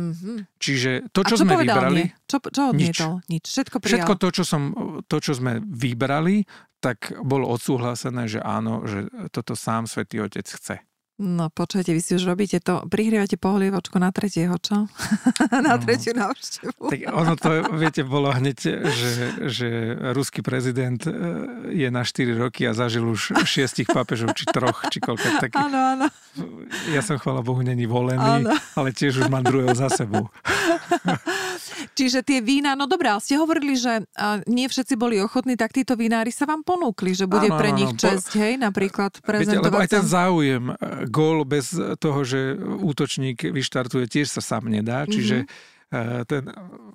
Mm-hmm. Čiže to, čo, čo sme vybrali... Nie? Čo, čo odmietol? Nič. nič. Všetko prijal. Všetko to čo, som, to, čo sme vybrali, tak bolo odsúhlasené, že áno, že toto sám Svetý Otec chce. No počujete, vy si už robíte to, prihrievate pohlievočku na tretieho, čo? na no. tretiu návštevu. tak ono to, viete, bolo hneď, že, že ruský prezident e, je na 4 roky a zažil už šiestich pápežov, či troch, či koľko. Tak áno, áno. Ja som, chvala Bohu, není volený, áno. ale tiež už mám druhého za sebou. Čiže tie vína, no dobré, ale ste hovorili, že nie všetci boli ochotní, tak títo vinári sa vám ponúkli, že bude áno, pre nich áno, čest, hej, napríklad prezentovať. Viete, lebo aj ten záujem, e, gól bez toho, že útočník vyštartuje, tiež sa sám nedá, čiže mm-hmm. ten,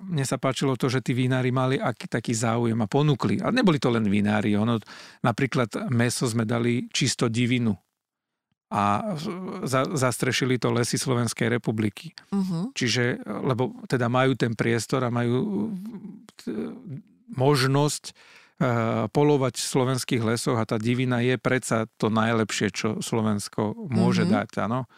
mne sa páčilo to, že tí vinári mali aký taký záujem a ponúkli. A neboli to len vinári, ono, napríklad meso sme dali čisto divinu a za, zastrešili to lesy Slovenskej republiky. Uh-huh. Čiže, lebo teda majú ten priestor a majú možnosť uh, polovať v slovenských lesoch a tá divina je predsa to najlepšie, čo Slovensko môže uh-huh. dať. Áno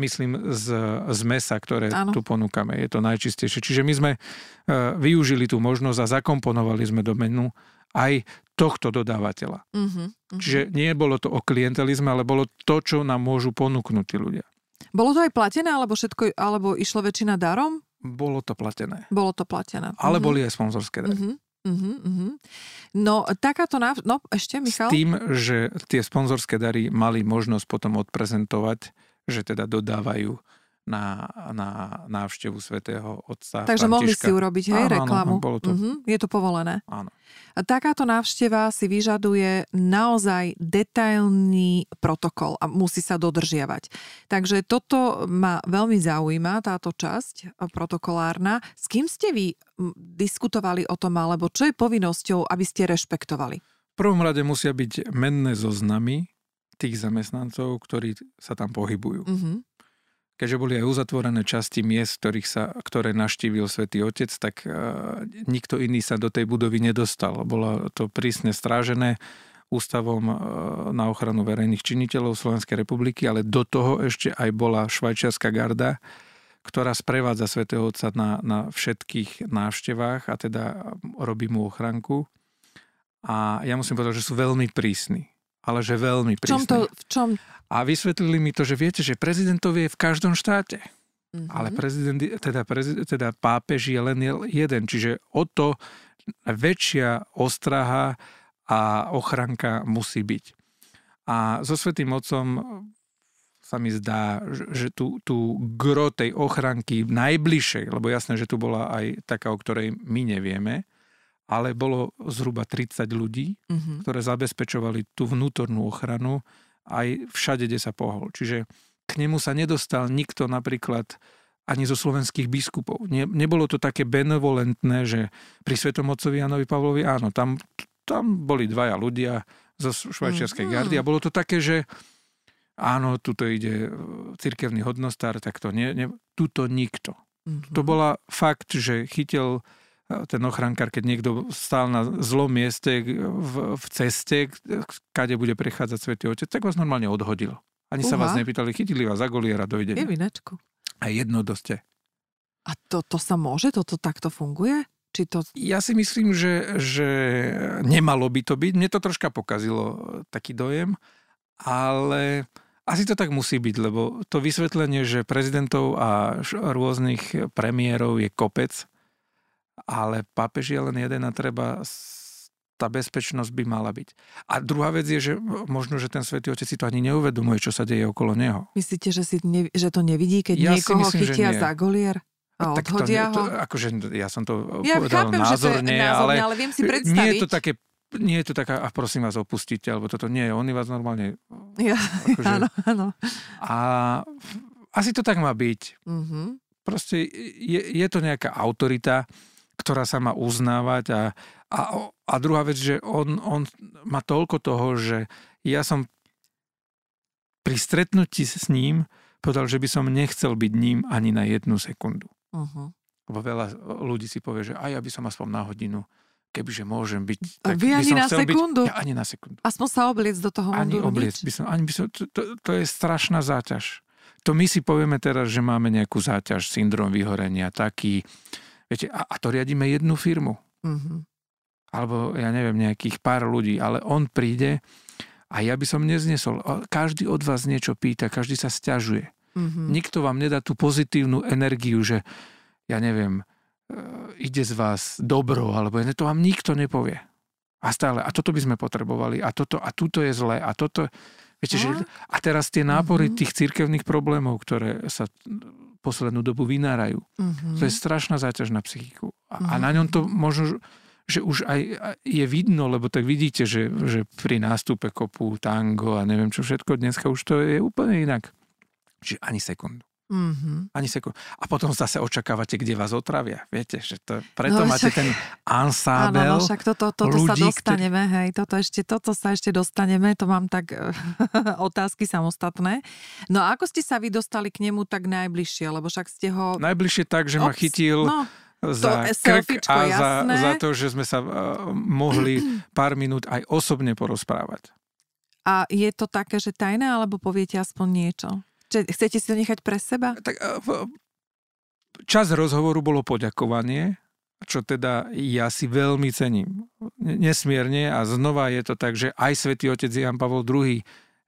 myslím, z, z mesa, ktoré ano. tu ponúkame. Je to najčistejšie. Čiže my sme uh, využili tú možnosť a zakomponovali sme do menu aj tohto dodávateľa. Uh-huh, uh-huh. Čiže nie bolo to o klientelizme, ale bolo to, čo nám môžu ponúknuť tí ľudia. Bolo to aj platené, alebo všetko, alebo išlo väčšina darom? Bolo to platené. Bolo to platené. Ale uh-huh. boli aj sponzorské dary. Uh-huh. Uh-huh, uh-huh. No takáto, náv- no ešte Michal? S tým, že tie sponzorské dary mali možnosť potom odprezentovať, že teda dodávajú na, na návštevu svätého Otca Takže Františka. mohli si urobiť hej, áno, reklamu. Áno, bolo to. Uh-huh. Je to povolené. Áno. Takáto návšteva si vyžaduje naozaj detailný protokol a musí sa dodržiavať. Takže toto ma veľmi zaujíma, táto časť e, protokolárna. S kým ste vy diskutovali o tom, alebo čo je povinnosťou, aby ste rešpektovali? V prvom rade musia byť menné zoznamy tých zamestnancov, ktorí sa tam pohybujú. Uh-huh keďže boli aj uzatvorené časti miest, ktorých sa, ktoré naštívil svätý Otec, tak uh, nikto iný sa do tej budovy nedostal. Bolo to prísne strážené ústavom uh, na ochranu verejných činiteľov Slovenskej republiky, ale do toho ešte aj bola švajčiarska garda, ktorá sprevádza svätého Otca na, na všetkých návštevách a teda robí mu ochranku. A ja musím povedať, že sú veľmi prísni ale že veľmi prísne. Čom to, v čom? A vysvetlili mi to, že viete, že prezidentov je v každom štáte. Mm-hmm. Ale prezident, teda, prezident, teda pápež je len jeden, čiže o to väčšia ostraha a ochranka musí byť. A so Svetým Otcom sa mi zdá, že tú, tú gro tej ochranky najbližšej, lebo jasné, že tu bola aj taká, o ktorej my nevieme, ale bolo zhruba 30 ľudí, uh-huh. ktoré zabezpečovali tú vnútornú ochranu aj všade, kde sa pohol. Čiže k nemu sa nedostal nikto napríklad ani zo slovenských biskupov. Ne, nebolo to také benevolentné, že pri Svetom Otcovi Janovi Pavlovi, áno, tam, tam boli dvaja ľudia zo švajčiarskej uh-huh. gardy a bolo to také, že áno, tuto ide cirkevný hodnostár, tak to nie, nie tuto nikto. Uh-huh. To bola fakt, že chytil ten ochrankár, keď niekto stál na zlom mieste v, v ceste, kade bude prechádzať Svetý Otec, tak vás normálne odhodil. Ani Uha. sa vás nepýtali, chytili vás za goliera, dojdenia. Je vinačku. A jedno doste. A to, to sa môže? Toto takto funguje? Či to... Ja si myslím, že, že nemalo by to byť. Mne to troška pokazilo taký dojem, ale asi to tak musí byť, lebo to vysvetlenie, že prezidentov a rôznych premiérov je kopec, ale pápež je len jeden a treba tá bezpečnosť by mala byť. A druhá vec je, že možno, že ten svätý Otec si to ani neuvedomuje, čo sa deje okolo neho. Myslíte, že, si ne, že to nevidí, keď ja niekoho myslím, chytia za golier? A tak to, to, akože ja som to ja povedal chápem, názorne, že to je názorne, ale, ale viem si predstaviť. Nie je to také nie je to taká, a prosím vás, opustite, alebo toto nie je, oni vás normálne... Ja, akože, áno, áno. A asi to tak má byť. Uh-huh. Proste je, je to nejaká autorita, ktorá sa má uznávať a, a, a druhá vec, že on, on má toľko toho, že ja som pri stretnutí s ním povedal, že by som nechcel byť ním ani na jednu sekundu. Uh-huh. Lebo veľa ľudí si povie, že aj ja by som aspoň na hodinu, kebyže môžem byť. Tak Vy ani na sekundu? Byť, ja ani na sekundu. Aspoň sa obliec do toho Ani obliec by som, ani by som, to, to, to je strašná záťaž. To my si povieme teraz, že máme nejakú záťaž, syndrom vyhorenia, taký, Viete, a, a to riadíme jednu firmu. Mm-hmm. Alebo ja neviem, nejakých pár ľudí, ale on príde a ja by som neznesol. Každý od vás niečo pýta, každý sa stiažuje. Mm-hmm. Nikto vám nedá tú pozitívnu energiu, že ja neviem, e, ide z vás dobro, alebo to vám nikto nepovie. A stále, a toto by sme potrebovali, a toto, a tuto je zlé, a toto... Viete, a? že, a teraz tie nápory mm-hmm. tých cirkevných problémov, ktoré sa poslednú dobu vynárajú. Mm-hmm. To je strašná záťaž na psychiku. A, mm-hmm. a na ňom to možno, že už aj je vidno, lebo tak vidíte, že, že pri nástupe kopu, tango a neviem čo všetko, dneska už to je úplne inak. Že ani sekundu. Mm-hmm. Ani sekund. A potom zase očakávate, kde vás otravia. Viete, že to, preto no, máte však, ten ansábel Áno, no však toto, toto ľudí, sa dostaneme, ktorý... hej, toto, ešte, toto sa ešte dostaneme, to mám tak otázky samostatné. No a ako ste sa vy dostali k nemu tak najbližšie, lebo však ste ho... Najbližšie tak, že Ops, ma chytil... No za krk a za, za to, že sme sa uh, mohli pár minút aj osobne porozprávať. A je to také, že tajné, alebo poviete aspoň niečo? Chcete si to nechať pre seba? Tak, čas rozhovoru bolo poďakovanie čo teda ja si veľmi cením. Nesmierne a znova je to tak, že aj svätý otec Jan Pavol II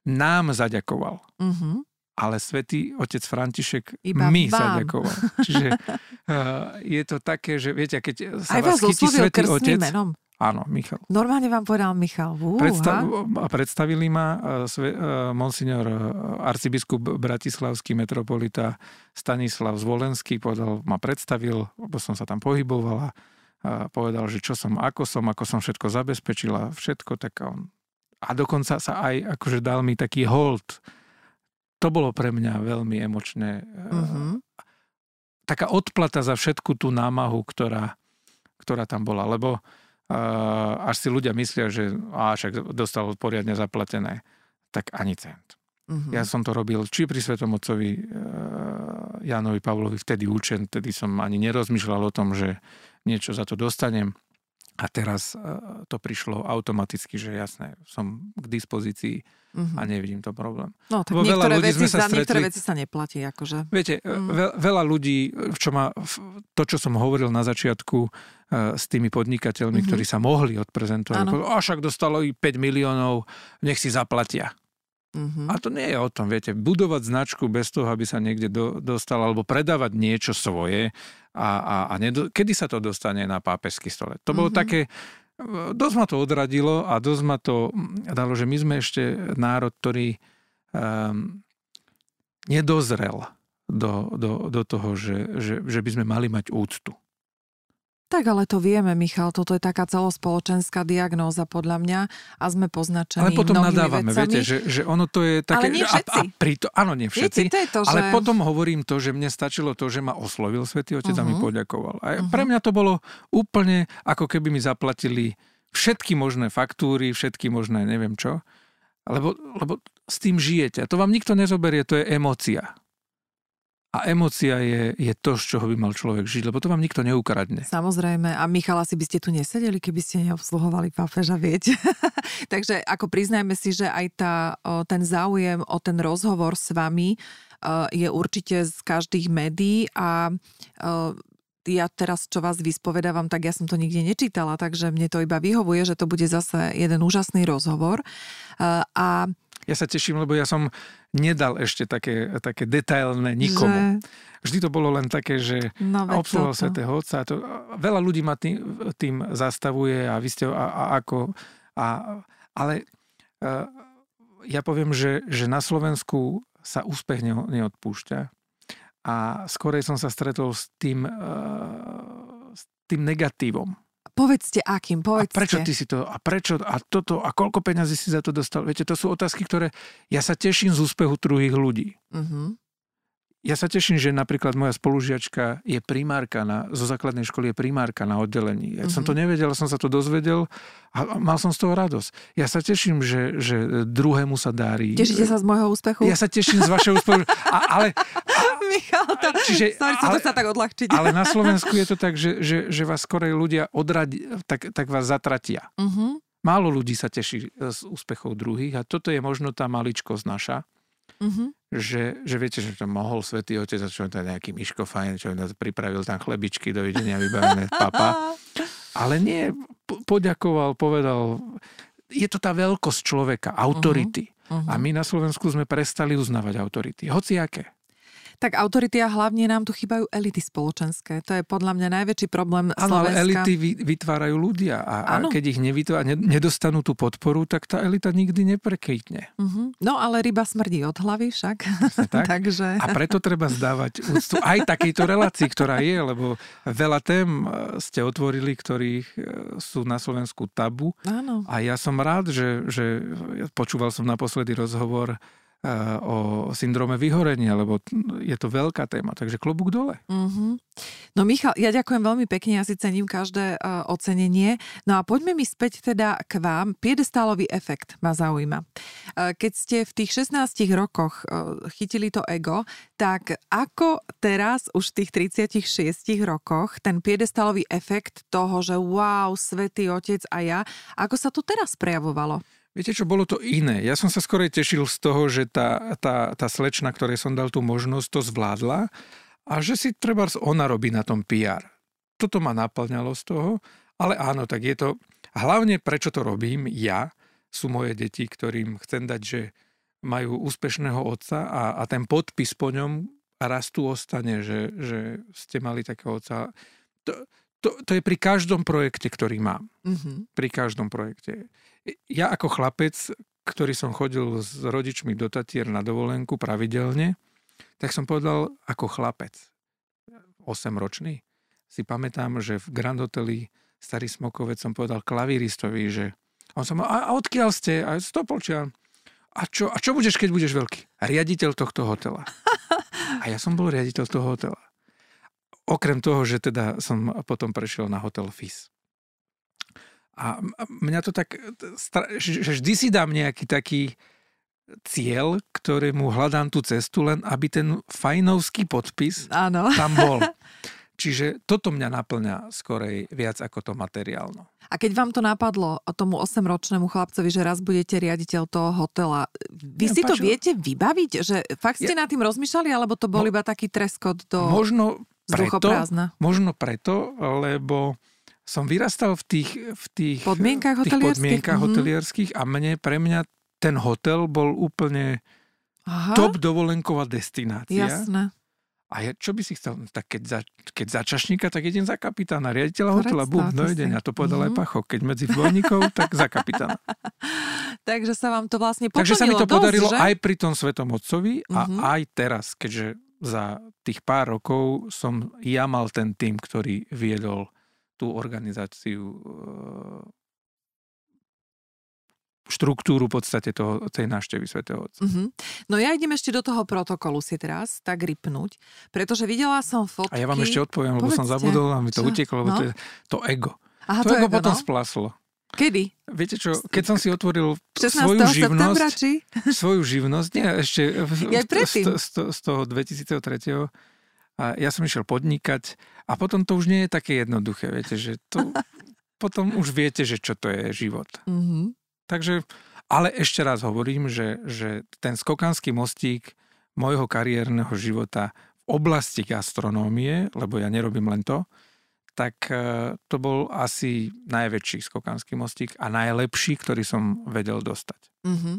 nám zaďakoval. Uh-huh. Ale svätý otec František Iba mi vám. zaďakoval. Čiže uh, je to také, že viete, keď sa aj vás, vás chytí svätý otec... Menom. Áno, Michal. Normálne vám povedal Michal. Uha. Predstav, a predstavili ma sve, monsignor uh, arcibiskup Bratislavský metropolita Stanislav Zvolenský, povedal, ma predstavil, lebo som sa tam pohybovala a povedal, že čo som, ako som, ako som všetko zabezpečila, všetko, tak on a dokonca sa aj akože dal mi taký hold. To bolo pre mňa veľmi emočné. Uh-huh. Taká odplata za všetku tú námahu, ktorá, ktorá tam bola. Lebo až si ľudia myslia, že á, však dostal poriadne zaplatené, tak ani cent. Uh-huh. Ja som to robil či pri Svetom Otcovi uh, Jánovi Pavlovi vtedy učen, vtedy som ani nerozmýšľal o tom, že niečo za to dostanem. A teraz uh, to prišlo automaticky, že jasné, som k dispozícii uh-huh. a nevidím to problém. No tak niektoré, veľa veci, sa stretli, niektoré veci sa neplatí. Akože. Viete, uh-huh. ve, veľa ľudí, čo má, to, čo som hovoril na začiatku uh, s tými podnikateľmi, uh-huh. ktorí sa mohli odprezentovať, a však dostalo i 5 miliónov, nech si zaplatia. Uh-huh. A to nie je o tom, viete, budovať značku bez toho, aby sa niekde do, dostal, alebo predávať niečo svoje a, a, a nedo, kedy sa to dostane na pápežský stole. To bolo uh-huh. také, dosť ma to odradilo a dosť ma to dalo, že my sme ešte národ, ktorý um, nedozrel do, do, do toho, že, že, že by sme mali mať úctu. Tak ale to vieme, Michal, toto je taká celospoločenská diagnóza podľa mňa a sme poznačení Ale potom nadávame, vecami. viete, že, že ono to je také... Ale nie všetci. A, a to, áno, nie všetci. Viete, to je to, ale že... potom hovorím to, že mne stačilo to, že ma oslovil Svetý Otec uh-huh. a mi mhm. poďakoval. A uh-huh. pre mňa to bolo úplne ako keby mi zaplatili všetky možné faktúry, všetky možné neviem čo. Lebo, lebo s tým žijete. A to vám nikto nezoberie, to je emocia. A emócia je, je to, z čoho by mal človek žiť, lebo to vám nikto neukradne. Samozrejme. A Michal, asi by ste tu nesedeli, keby ste neobsluhovali pápeža, viete. Takže ako priznajme si, že aj tá, ten záujem o ten rozhovor s vami je určite z každých médií a ja teraz, čo vás vyspovedávam, tak ja som to nikde nečítala, takže mne to iba vyhovuje, že to bude zase jeden úžasný rozhovor. A ja sa teším, lebo ja som nedal ešte také, také detailné nikomu. Že... Vždy to bolo len také, že no, obsluhoval Svetého Otca. To, veľa ľudí ma tým, tým zastavuje a vy ste a, a ako... A, ale a, ja poviem, že, že na Slovensku sa úspech ne, neodpúšťa. A skorej som sa stretol s tým, s tým negatívom Povedzte akým, povedzte. A prečo ty si to, a prečo, a toto, a koľko peňazí si za to dostal? Viete, to sú otázky, ktoré ja sa teším z úspechu druhých ľudí. Uh-huh. Ja sa teším, že napríklad moja spolužiačka je primárka na, zo základnej školy je primárka na oddelení. Ja uh-huh. som to mhm. nevedel, som sa to dozvedel a mal som z toho radosť. Ja sa teším, že, že druhému sa darí. Tešíte sa z môjho úspechu? Ja sa teším z vašeho úspechu. A, ale... A, Michal, to, čiže, sorry, ale, to sa tak odľahčiť. Ale na Slovensku je to tak, že, že, že vás skorej ľudia odradi, tak, tak vás zatratia. Uh-huh. Málo ľudí sa teší z úspechov druhých a toto je možno tá maličkosť naša Mm-hmm. Že, že viete, že to mohol Svetý Otec, a čo to nejaký Miško fajn, čo pripravil tam chlebičky, dovidenia, vybavené papa. Ale nie, poďakoval, povedal, je to tá veľkosť človeka, autority. Uh-huh, uh-huh. A my na Slovensku sme prestali uznávať autority. Hociaké. Tak autority a hlavne nám tu chýbajú elity spoločenské. To je podľa mňa najväčší problém Áno, ale elity vytvárajú ľudia a, a keď ich nevytvára, nedostanú tú podporu, tak tá elita nikdy neprekejtne. Uh-huh. No ale ryba smrdí od hlavy však. Tak? Takže... A preto treba zdávať úctu aj takejto relácii, ktorá je, lebo veľa tém e, ste otvorili, ktorých e, sú na Slovensku tabu. Áno. A ja som rád, že, že počúval som naposledy rozhovor o syndróme vyhorenia, lebo je to veľká téma, takže klobúk dole. Mm-hmm. No Michal, ja ďakujem veľmi pekne, ja si cením každé uh, ocenenie. No a poďme mi späť teda k vám. Piedestálový efekt ma zaujíma. Uh, keď ste v tých 16 rokoch uh, chytili to ego, tak ako teraz už v tých 36 rokoch ten piedestálový efekt toho, že wow, svetý otec a ja, ako sa to teraz prejavovalo? Viete čo, bolo to iné. Ja som sa skorej tešil z toho, že tá, tá, tá slečna, ktorej som dal tú možnosť, to zvládla a že si treba ona robí na tom PR. toto ma naplňalo z toho, ale áno, tak je to, hlavne prečo to robím ja, sú moje deti, ktorým chcem dať, že majú úspešného otca a, a ten podpis po ňom raz tu ostane, že, že ste mali takého otca. To, to, to je pri každom projekte, ktorý mám. Mm-hmm. Pri každom projekte. Ja ako chlapec, ktorý som chodil s rodičmi do Tatier na dovolenku pravidelne, tak som povedal ako chlapec, 8-ročný, si pamätám, že v Grand Hoteli Starý Smokovec som povedal klavíristovi, že on som a, a odkiaľ ste? A Stopolčian. A čo, a čo budeš, keď budeš veľký? Riaditeľ tohto hotela. A ja som bol riaditeľ toho hotela. Okrem toho, že teda som potom prešiel na hotel FIS. A mňa to tak, že vždy si dám nejaký taký cieľ, ktorému hľadám tú cestu, len aby ten fajnovský podpis Áno. tam bol. Čiže toto mňa naplňa skorej viac ako to materiálno. A keď vám to napadlo tomu 8-ročnému chlapcovi, že raz budete riaditeľ toho hotela, vy ja, si to viete vybaviť? Že fakt ste ja, nad tým rozmýšľali, alebo to bol no, iba taký treskot do možno preto, možno preto, lebo som vyrastal v tých, v tých podmienkach, tých hotelierských, podmienkach mm-hmm. hotelierských a mne, pre mňa ten hotel bol úplne Aha. top dovolenková destinácia. Jasné. A ja, čo by si chcel? Tak keď za, keď za čašníka, tak idem za kapitána, riaditeľa hotela, bum, no idem. A to povedal mm-hmm. aj mhm. Pachok. Keď medzi dvojníkov, tak za kapitána. Takže sa vám to vlastne poplnilo Takže sa mi to dosť, podarilo že? aj pri tom Svetom Otcovi a mm-hmm. aj teraz, keďže za tých pár rokov som ja mal ten tým, ktorý viedol tú organizáciu štruktúru v podstate toho, tej návštevy svätého Otca. Mm-hmm. No ja idem ešte do toho protokolu si teraz tak rypnúť, pretože videla som fotky... A ja vám ešte odpoviem, lebo Povedzte. som zabudol a mi to Čo? uteklo, lebo no? to je to ego. Aha, to, to ego, ego potom no? splaslo. Kedy? Viete čo, keď som si otvoril svoju živnosť, či? svoju živnosť, nie, ešte ja z, z, z toho 2003. A ja som išiel podnikať a potom to už nie je také jednoduché, viete, že to potom už viete, že čo to je život. Mm-hmm. Takže, ale ešte raz hovorím, že, že ten skokanský mostík môjho kariérneho života v oblasti gastronómie, lebo ja nerobím len to, tak e, to bol asi najväčší skokanský mostík a najlepší, ktorý som vedel dostať. Mm-hmm.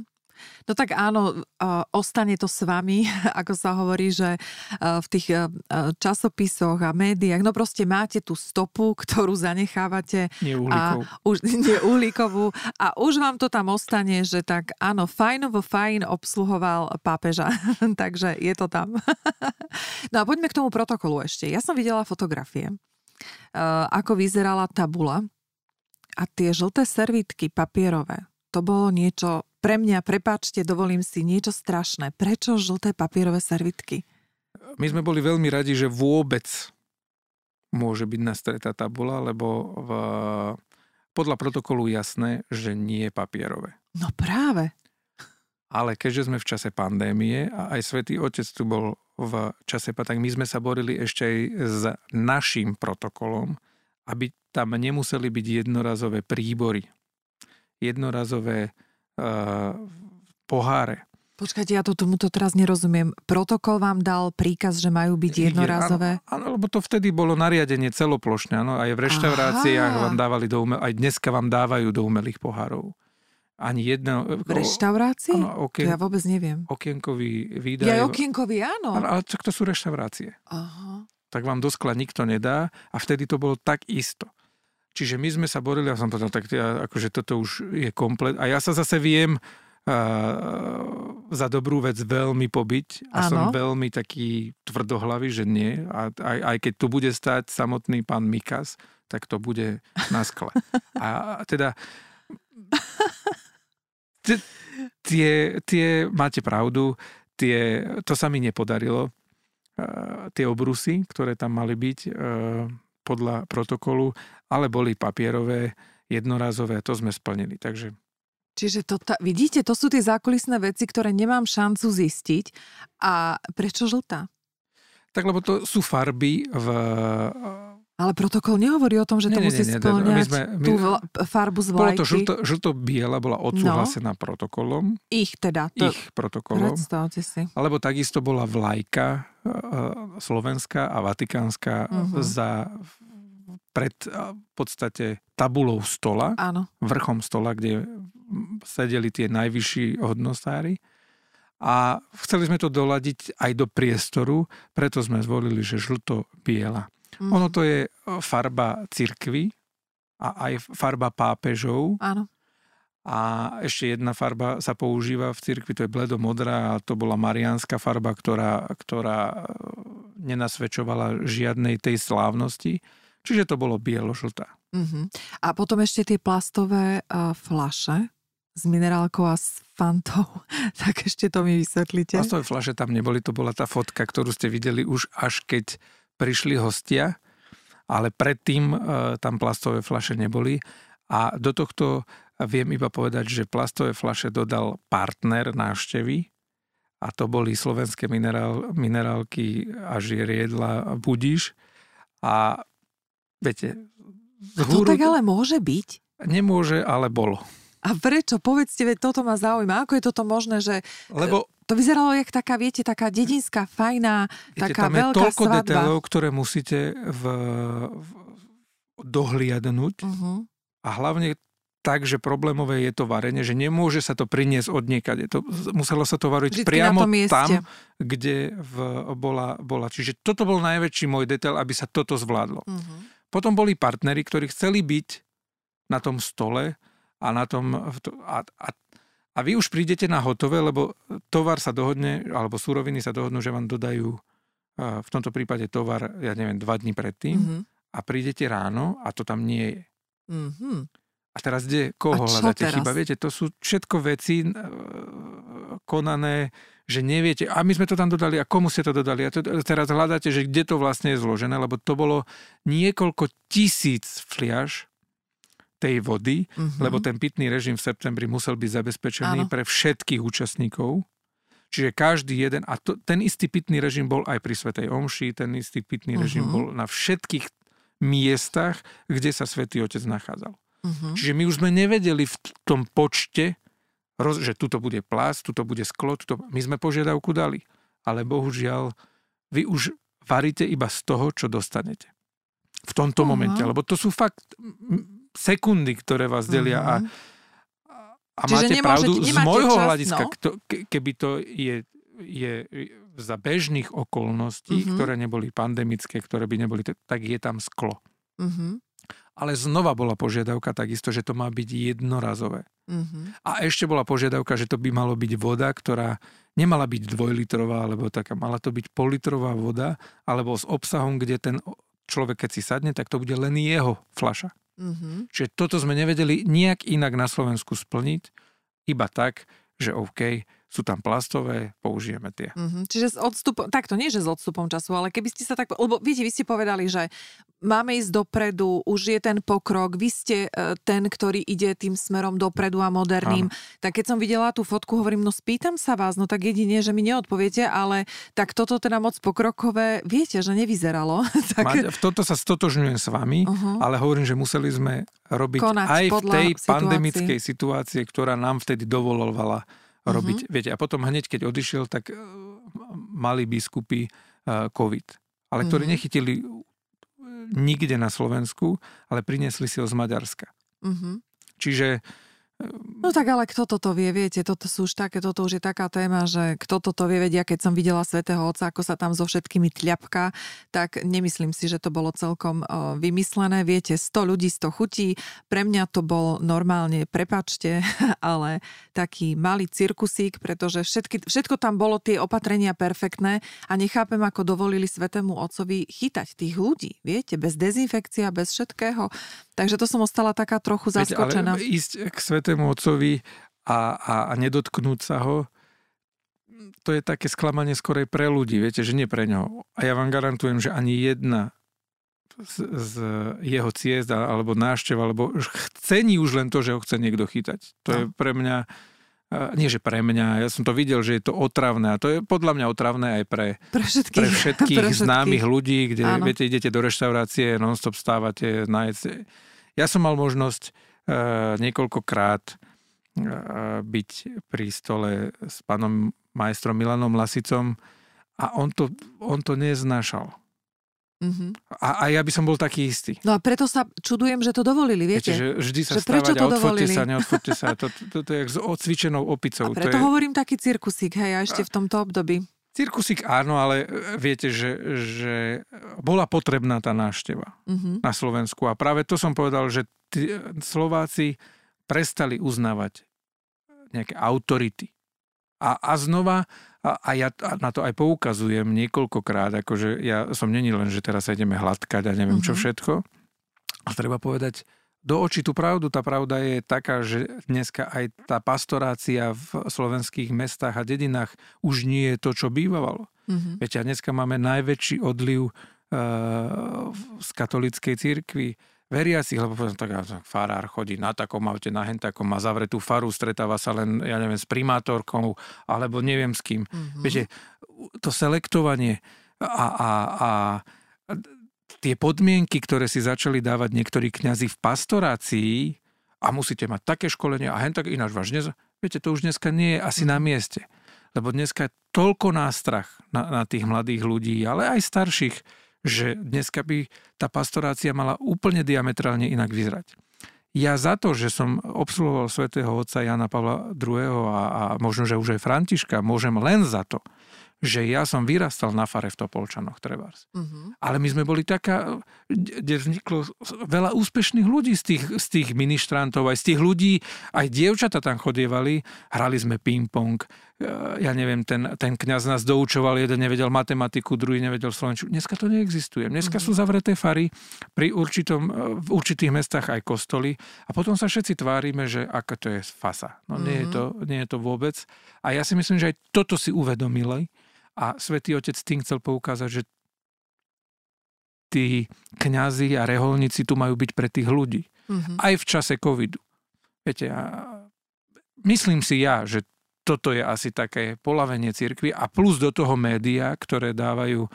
No tak áno, ostane to s vami, ako sa hovorí, že v tých časopisoch a médiách, no proste máte tú stopu, ktorú zanechávate. Neuhlíkovú. A už, neuhlíkovú. A už vám to tam ostane, že tak áno, fajnovo fajn obsluhoval pápeža. Takže je to tam. no a poďme k tomu protokolu ešte. Ja som videla fotografie, ako vyzerala tabula a tie žlté servítky papierové. To bolo niečo pre mňa, prepáčte, dovolím si niečo strašné. Prečo žlté papierové servitky? My sme boli veľmi radi, že vôbec môže byť nastretá tabula, lebo v, podľa protokolu jasné, že nie je papierové. No práve. Ale keďže sme v čase pandémie a aj Svetý Otec tu bol v čase, tak my sme sa borili ešte aj s našim protokolom, aby tam nemuseli byť jednorazové príbory, jednorazové poháre. Počkajte, ja to tomuto teraz nerozumiem. Protokol vám dal príkaz, že majú byť jednorázové? Áno, áno, lebo to vtedy bolo nariadenie celoplošne. Áno, aj v reštauráciách Aha. vám dávali do umel, aj dneska vám dávajú do umelých pohárov. Ani jedno... V reštaurácii? Áno, okien, to ja vôbec neviem. Okienkový výdaj. Ja okienkový, áno. Ale, ale to sú reštaurácie. Aha. Tak vám do skla nikto nedá a vtedy to bolo tak isto. Čiže my sme sa borili a som povedal, tak ja, akože toto už je komplet. A ja sa zase viem uh, za dobrú vec veľmi pobiť a ano. som veľmi taký tvrdohlavý, že nie. A aj, aj keď tu bude stať samotný pán Mikas, tak to bude na skle. A teda tie, tie, máte pravdu, tie, to sa mi nepodarilo. Tie obrusy, ktoré tam mali byť, podľa protokolu, ale boli papierové, jednorazové a to sme splnili. Takže Čiže to, ta, vidíte, to sú tie zákulisné veci, ktoré nemám šancu zistiť. A prečo žltá? Tak lebo to sú farby v... Ale protokol nehovorí o tom, že to nie, musí nie, nie, spĺňať my sme, my, tú farbu z vlajky. Bolo to žlto, žlto-biela, bola odsúhlasená no. protokolom. Ich teda. To... Ich protokolom. Predstavte si. Alebo takisto bola vlajka e, e, slovenská a vatikánska uh-huh. za pred v podstate tabulou stola, Áno. vrchom stola, kde sedeli tie najvyšší hodnostári. A chceli sme to doladiť aj do priestoru, preto sme zvolili, že žlto-biela. Mm. Ono to je farba cirkvy a aj farba pápežov. Áno. A ešte jedna farba sa používa v cirkvi, to je bledomodrá a to bola mariánska farba, ktorá, ktorá nenasvedčovala žiadnej tej slávnosti. Čiže to bolo bielo-žltá. Uh-huh. A potom ešte tie plastové uh, flaše s minerálkou a s fantou. tak ešte to mi vysvetlíte. Plastové flaše tam neboli, to bola tá fotka, ktorú ste videli už až keď prišli hostia, ale predtým uh, tam plastové flaše neboli. A do tohto viem iba povedať, že plastové flaše dodal partner návštevy a to boli slovenské minerál, minerálky a žieriedla Budiš. A viete... A to tak ale môže byť? Nemôže, ale bolo. A prečo? Povedzte, veď toto ma zaujíma. Ako je toto možné, že... Lebo to vyzeralo jak taká, viete, taká dedinská, fajná, viete, taká tam veľká je toľko svadba. detailov, ktoré musíte v, v, dohliadnúť. Uh-huh. A hlavne tak, že problémové je to varenie, že nemôže sa to priniesť od niekade. To, muselo sa to variť Vždycky priamo tam, kde v, bola, bola. Čiže toto bol najväčší môj detail, aby sa toto zvládlo. Uh-huh. Potom boli partneri, ktorí chceli byť na tom stole a na tom... A, a, a vy už prídete na hotové, lebo tovar sa dohodne, alebo súroviny sa dohodnú, že vám dodajú v tomto prípade tovar, ja neviem, dva dní predtým Uh-huh. a prídete ráno a to tam nie je. Uh-huh. A teraz kde, koho hľadáte teraz? chyba? Viete, to sú všetko veci e, konané, že neviete, a my sme to tam dodali, a komu ste to dodali? A to, teraz hľadáte, že kde to vlastne je zložené, lebo to bolo niekoľko tisíc fliaž tej vody, Uh-huh. lebo ten pitný režim v septembri musel byť zabezpečený Áno. pre všetkých účastníkov. Čiže každý jeden, a to, ten istý pitný režim bol aj pri Svetej Omši, ten istý pitný režim Mhm. bol na všetkých miestach, kde sa Svetý Otec nachádzal. Uh-huh. Čiže my už sme nevedeli v tom počte, roz- že tuto bude plast, tuto bude sklo, tuto... my sme požiadavku dali. Ale bohužiaľ, vy už varíte iba z toho, čo dostanete. V tomto Aha. momente. Lebo to sú fakt sekundy, ktoré vás delia a, Mhm. a Čiže máte pravdu. Z môjho čas, hľadiska, no. kto, keby to je, je za bežných okolností, Mhm. ktoré neboli pandemické, ktoré by neboli, tak je tam sklo. Uh-huh. Ale znova bola požiadavka takisto, že to má byť jednorazové. Uh-huh. A ešte bola požiadavka, že to by malo byť voda, ktorá nemala byť dvojlitrová, alebo taká, mala to byť politrová voda, alebo s obsahom, kde ten človek, keď si sadne, tak to bude len jeho fľaša. Uh-huh. Čiže toto sme nevedeli nejak inak na Slovensku splniť, iba tak, že OK, sú tam plastové, použijeme tie. Mhm. Čiže s odstupom, tak to nie, že s odstupom času, ale keby ste sa tak, lebo viete, vy ste povedali, že máme ísť dopredu, už je ten pokrok, vy ste e, ten, ktorý ide tým smerom dopredu a moderným. Tak keď som videla tú fotku, hovorím, no spýtam sa vás, no tak jedine, že mi neodpoviete, ale tak toto teda moc pokrokové, viete, že nevyzeralo. tak, Mať, v toto sa stotožňujem s vami, uh-huh. ale hovorím, že museli sme robiť Konať aj v tej situácii. pandemickej situácie, ktorá nám vtedy dovolovala Robiť. Viete, a potom hneď, keď odišiel, tak eh, mali biskupy eh, COVID, ale ktorí Mhm. nechytili eh, nikde na Slovensku, ale priniesli si ho z Maďarska. uh-huh. Čiže No tak ale kto toto vie, viete, toto sú už také, toto už je taká téma, že kto toto vie vedia, keď som videla Svetého Otca, ako sa tam so všetkými tľapka, tak nemyslím si, že to bolo celkom vymyslené. Viete, 100 ľudí, 100 chutí. Pre mňa to bol normálne, prepačte, ale taký malý cirkusík, pretože všetky, všetko tam bolo, tie opatrenia perfektné a nechápem, ako dovolili Svetému Otcovi chytať tých ľudí, viete, bez dezinfekcia, bez všetkého. Takže to som ostala taká trochu zaskočená. ale ísť k Svetému Otcovi a, a, a nedotknúť sa ho, to je také sklamanie skorej pre ľudí, viete, že nie pre ňoho. A ja vám garantujem, že ani jedna z, z jeho ciest alebo návštev, alebo chcení už len to, že ho chce niekto chytať. To No. je pre mňa, nie že pre mňa, ja som to videl, že je to otravné a to je podľa mňa otravné aj pre, Pre všetkých, pre všetkých pre všetkých. známych ľudí, kde Áno. viete, idete do reštaurácie, non-stop stávate, najete. Ja som mal možnosť niekoľkokrát uh, byť pri stole s pánom majstrom Milanom Lasicom a on to, on to neznášal. Mm-hmm. A, a ja by som bol taký istý. No a preto sa čudujem, že to dovolili, viete? Viete, že vždy sa že prečo to a dovolili? sa, neodfoďte sa. To, to, to, to je jak s odcvičenou opicou. A preto to je... hovorím taký cirkusík, hej, a ešte v tomto období. Cirkusík áno, ale e, viete, že, že bola potrebná tá návšteva Mm-hmm. na Slovensku. A práve to som povedal, že Slováci prestali uznávať nejaké autority. A, a znova, a, a ja na to aj poukazujem niekoľkokrát, akože ja som není len, že teraz sa ideme hladkať a neviem čo Mhm. všetko. A treba povedať do očí tú pravdu. Tá pravda je taká, že dneska aj tá pastorácia v slovenských mestách a dedinách už nie je to, čo bývalo. Mm-hmm. Viete, a dneska máme najväčší odliv uh, z katolíckej cirkvi veriacich, lebo poviem, tak farár chodí na takom aute, na hen takom, má zavretú faru, stretáva sa len, ja neviem, s primátorkou, alebo neviem s kým. Mm-hmm. Viete, to selektovanie a, a, a tie podmienky, ktoré si začali dávať niektorí kňazi v pastorácii a musíte mať také školenie a hen tak ináč váš nez... Viete, to už dneska nie je asi na mieste. Lebo dneska je toľko nástrach na, na tých mladých ľudí, ale aj starších, že dneska by tá pastorácia mala úplne diametrálne inak vyzerať. Ja za to, že som obsluhoval svätého otca Jana Pavla II. A, a možno, že už aj Františka, môžem len za to, že ja som vyrastal na fare v Topolčanoch, trebárs. Mm-hmm. Ale my sme boli taká, kde vzniklo veľa úspešných ľudí z tých, z tých ministrantov, aj z tých ľudí, aj dievčata tam chodievali, hrali sme ping-pong, ja neviem, ten, ten kňaz nás doučoval, jeden nevedel matematiku, druhý nevedel slovenčinu. Dneska to neexistuje. Dneska Mhm. sú zavreté fary pri určitom, v určitých mestách aj kostoly a potom sa všetci tvárime, že ako to je fasa. No nie, je to, nie je to vôbec. A ja si myslím, že aj toto si uvedomili a svätý Otec tým chcel poukázať, že tí kňazi a reholníci tu majú byť pre tých ľudí. Mm-hmm. Aj v čase covidu. Viete, a myslím si ja, že toto je asi také polavenie cirkvi a plus do toho média, ktoré dávajú uh,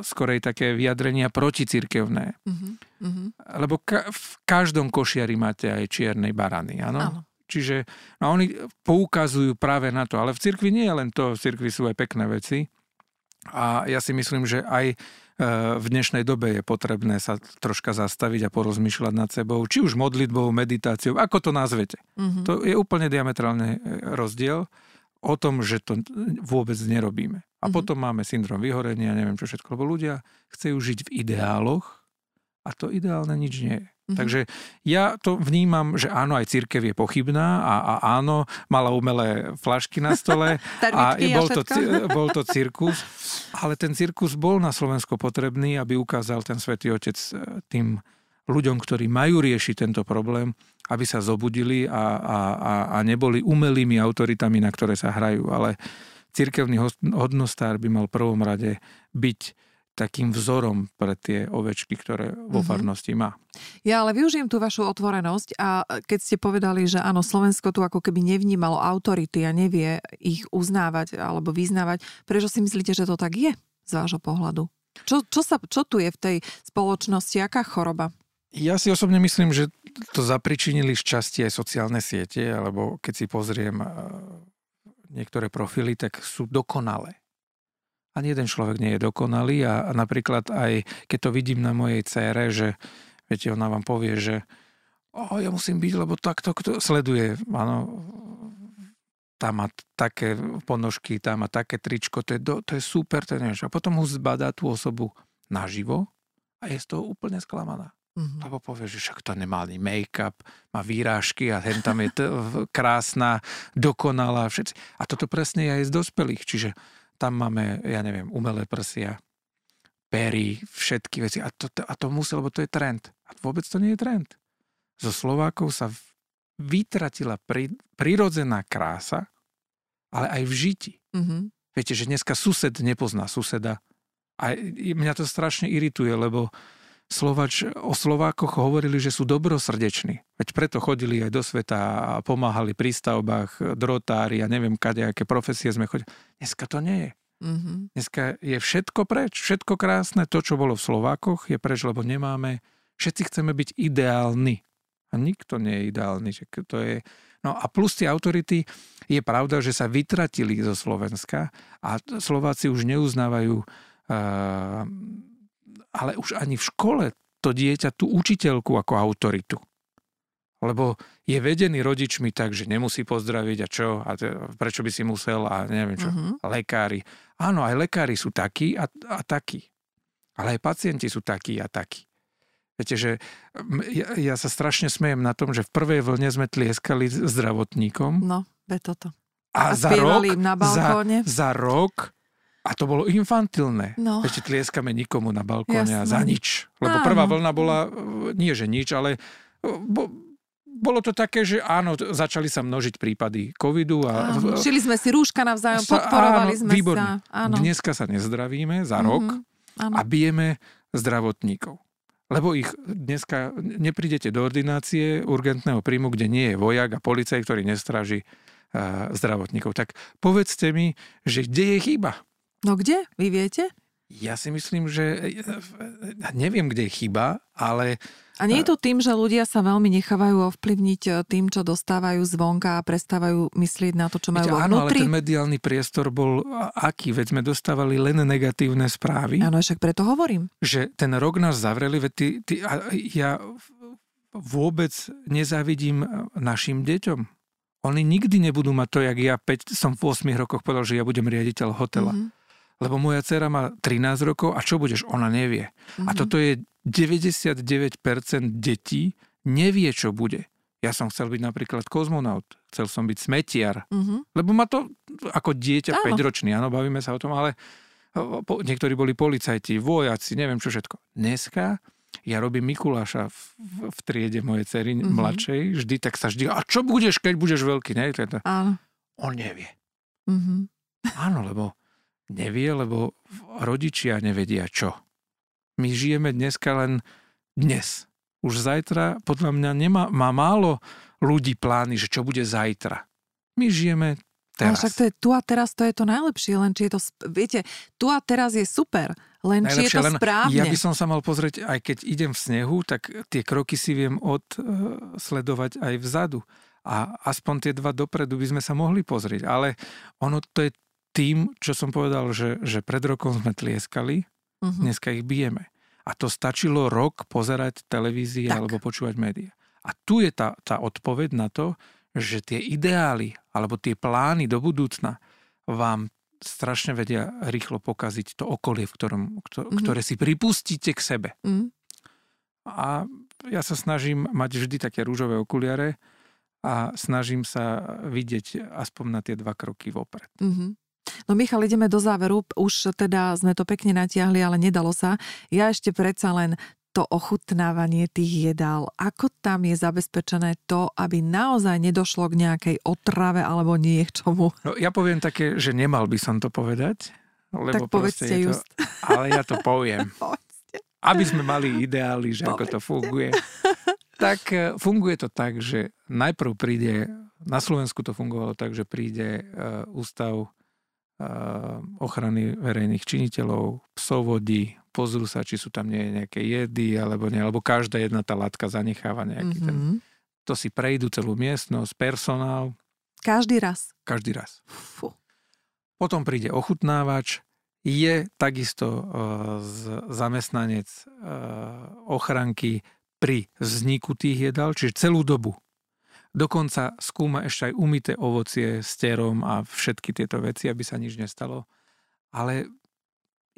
skorej také vyjadrenia proticirkevné. Mm-hmm. Lebo ka- v každom košiari máte aj čiernej barany, áno? Áno. Čiže no oni poukazujú práve na to. Ale v cirkvi nie je len to, v cirkvi sú aj pekné veci. A ja si myslím, že aj e, v dnešnej dobe je potrebné sa troška zastaviť a porozmýšľať nad sebou, či už modlitbou, meditáciou, ako to nazvete. Mm-hmm. To je úplne diametrálne e, rozdiel o tom, že to vôbec nerobíme. A Mhm. potom máme syndrom vyhorenia, neviem čo všetko, lebo ľudia chcú žiť v ideáloch a to ideálne nič nie je. Mhm. Takže ja to vnímam, že áno, aj církev je pochybná a, a áno, mala umelé flašky na stole a bol to, bol to cirkus, ale ten cirkus bol na Slovensku potrebný, aby ukázal ten svätý Otec e, tým ľuďom, ktorí majú riešiť tento problém, aby sa zobudili a, a, a, a neboli umelými autoritami, na ktoré sa hrajú. Ale cirkevný hodnostár by mal v prvom rade byť takým vzorom pre tie ovečky, ktoré vo Mhm. farnosti má. Ja ale využijem tú vašu otvorenosť a keď ste povedali, že áno, Slovensko tu ako keby nevnímalo autority a nevie ich uznávať alebo vyznávať, prečo si myslíte, že to tak je z vášho pohľadu? Čo, čo, sa, čo tu je v tej spoločnosti? Aká choroba? Ja si osobne myslím, že to zapričinili z časti aj sociálne siete, alebo keď si pozriem eh, niektoré profily, tak sú dokonalé. Ani jeden človek nie je dokonalý a, a napríklad aj keď to vidím na mojej cére, že viete, ona vám povie, že o, ja musím byť, lebo takto kto sleduje, áno, tá má také ponožky, tá má také tričko, to je, do, to je super, to je niečo. A potom ho zbadá tú osobu naživo a je z toho úplne sklamaná. Mhm. Lebo povie, že však to nemá ani make-up, má výrážky a hen tam je t- krásna, dokonalá, všetci. A toto presne je aj z dospelých, čiže tam máme, ja neviem, umelé prsia, pery, všetky veci. A to, a to musí, lebo to je trend. A vôbec to nie je trend. Zo Slovákov sa vytratila pri, prirodzená krása, ale aj v žiti. Mhm. Viete, že dneska sused nepozná suseda. A mňa to strašne irituje, lebo Slovač, o Slovákoch hovorili, že sú dobrosrdeční. Veď preto chodili aj do sveta a pomáhali pri stavbách, drotári a neviem kade, aké profesie sme chodili. Dneska to nie je. Mhm. Dneska je všetko preč, všetko krásne. To, čo bolo v Slovákoch, je preč, lebo nemáme... Všetci chceme byť ideálni. A nikto nie je ideálny. Že to je... No a plus tie autority, je pravda, že sa vytratili zo Slovenska a Slováci už neuznávajú uh, ale už ani v škole to dieťa tú učiteľku ako autoritu. Lebo je vedený rodičmi tak, že nemusí pozdraviť a čo, a prečo by si musel a neviem čo, uh-huh. lekári. Áno, aj lekári sú takí a, a takí. Ale aj pacienti sú takí a takí. Viete, že ja, ja sa strašne smejem na tom, že v prvej vlne sme tlieskali zdravotníkom. No, ve toto. A, a za rok, na balkóne. Za, za rok a to bolo infantilné. No. Ešte tlieskame nikomu na balkóne Jasne. a za nič. Lebo Áno. prvá vlna bola, nie že nič, ale bo, bolo to také, že áno, začali sa množiť prípady covidu. A, áno, šili sme si rúška navzájom, sa, podporovali áno, sme výborné. sa. Áno. Dneska sa nezdravíme za rok mm-hmm, áno. a bijeme zdravotníkov. Lebo ich dneska neprídete do ordinácie urgentného príjmu, kde nie je vojak a policaj, ktorý nestráži uh, zdravotníkov. Tak povedzte mi, že kde je chyba? No kde? Vy viete? Ja si myslím, že neviem, kde je chyba, ale... A nie je to tým, že ľudia sa veľmi nechávajú ovplyvniť e, tým, čo dostávajú zvonka a prestávajú myslieť na to, čo majú Viete, Áno, ale ten mediálny priestor bol aký? Veď sme dostávali len negatívne správy. Áno, však preto hovorím. Že ten rok nás zavreli, veď ty, ty, ja vôbec nezávidím našim deťom. Oni nikdy nebudú mať to, jak ja 5, som v 8 rokoch povedal, že ja budem riaditeľ hotela. Mm-hmm lebo moja dcera má 13 rokov a čo budeš, ona nevie. Mm-hmm. A mhm. toto je 99% detí nevie, čo bude. Ja som chcel byť napríklad kozmonaut, chcel som byť smetiar, mm-hmm. lebo ma to ako dieťa 5-ročný, áno, bavíme sa o tom, ale po, niektorí boli policajti, vojaci, neviem čo všetko. Dneska ja robím Mikuláša v, v triede mojej cery mm-hmm. mladšej, vždy tak sa vždy, a čo budeš, keď budeš veľký, ne? Áno. On nevie. Mm-hmm. Áno, lebo nevie, lebo rodičia nevedia čo. My žijeme dneska len dnes. Už zajtra, podľa mňa, nemá, má málo ľudí plány, že čo bude zajtra. My žijeme teraz. Ale však to je tu a teraz, to je to najlepšie, len či je to, viete, tu a teraz je super, len Najlepšie, či je to len, správne. Ja by som sa mal pozrieť, aj keď idem v snehu, tak tie kroky si viem odsledovať aj vzadu. A aspoň tie dva dopredu by sme sa mohli pozrieť. Ale ono to je tým, čo som povedal, že, že pred rokom sme tlieskali, uh-huh. dneska ich bijeme. A to stačilo rok pozerať televízie tak. alebo počúvať médiá. A tu je tá, tá odpoveď na to, že tie ideály alebo tie plány do budúcna vám strašne vedia rýchlo pokaziť to okolie, v ktorom, uh-huh. ktoré si pripustíte k sebe. Uh-huh. A ja sa snažím mať vždy také rúžové okuliare a snažím sa vidieť aspoň na tie dva kroky vopred. Uh-huh. No Michal, ideme do záveru. Už teda sme to pekne natiahli, ale nedalo sa. Ja ešte predsa len to ochutnávanie tých jedál, ako tam je zabezpečené to, aby naozaj nedošlo k nejakej otrave alebo nie k čomu? No, ja poviem také, že nemal by som to povedať. Lebo tak povedzte to, just. Ale ja to poviem. aby sme mali ideály, že povedzte. ako to funguje. Tak e, funguje to tak, že najprv príde, na Slovensku to fungovalo tak, že príde uh, ústav ochrany verejných činiteľov, psovodí, pozrú sa, či sú tam nie nejaké jedy, alebo nie, alebo každá jedna tá látka zanecháva nejaký mm-hmm. ten... Mhm. To si prejdú celú miestnosť, personál. Každý raz? Každý raz. Fú. Potom príde ochutnávač, je takisto uh, z, zamestnanec uh, ochranky pri vzniku tých jedál, čiže celú dobu Dokonca skúma ešte aj umité ovocie s terom a všetky tieto veci, aby sa nič nestalo. Ale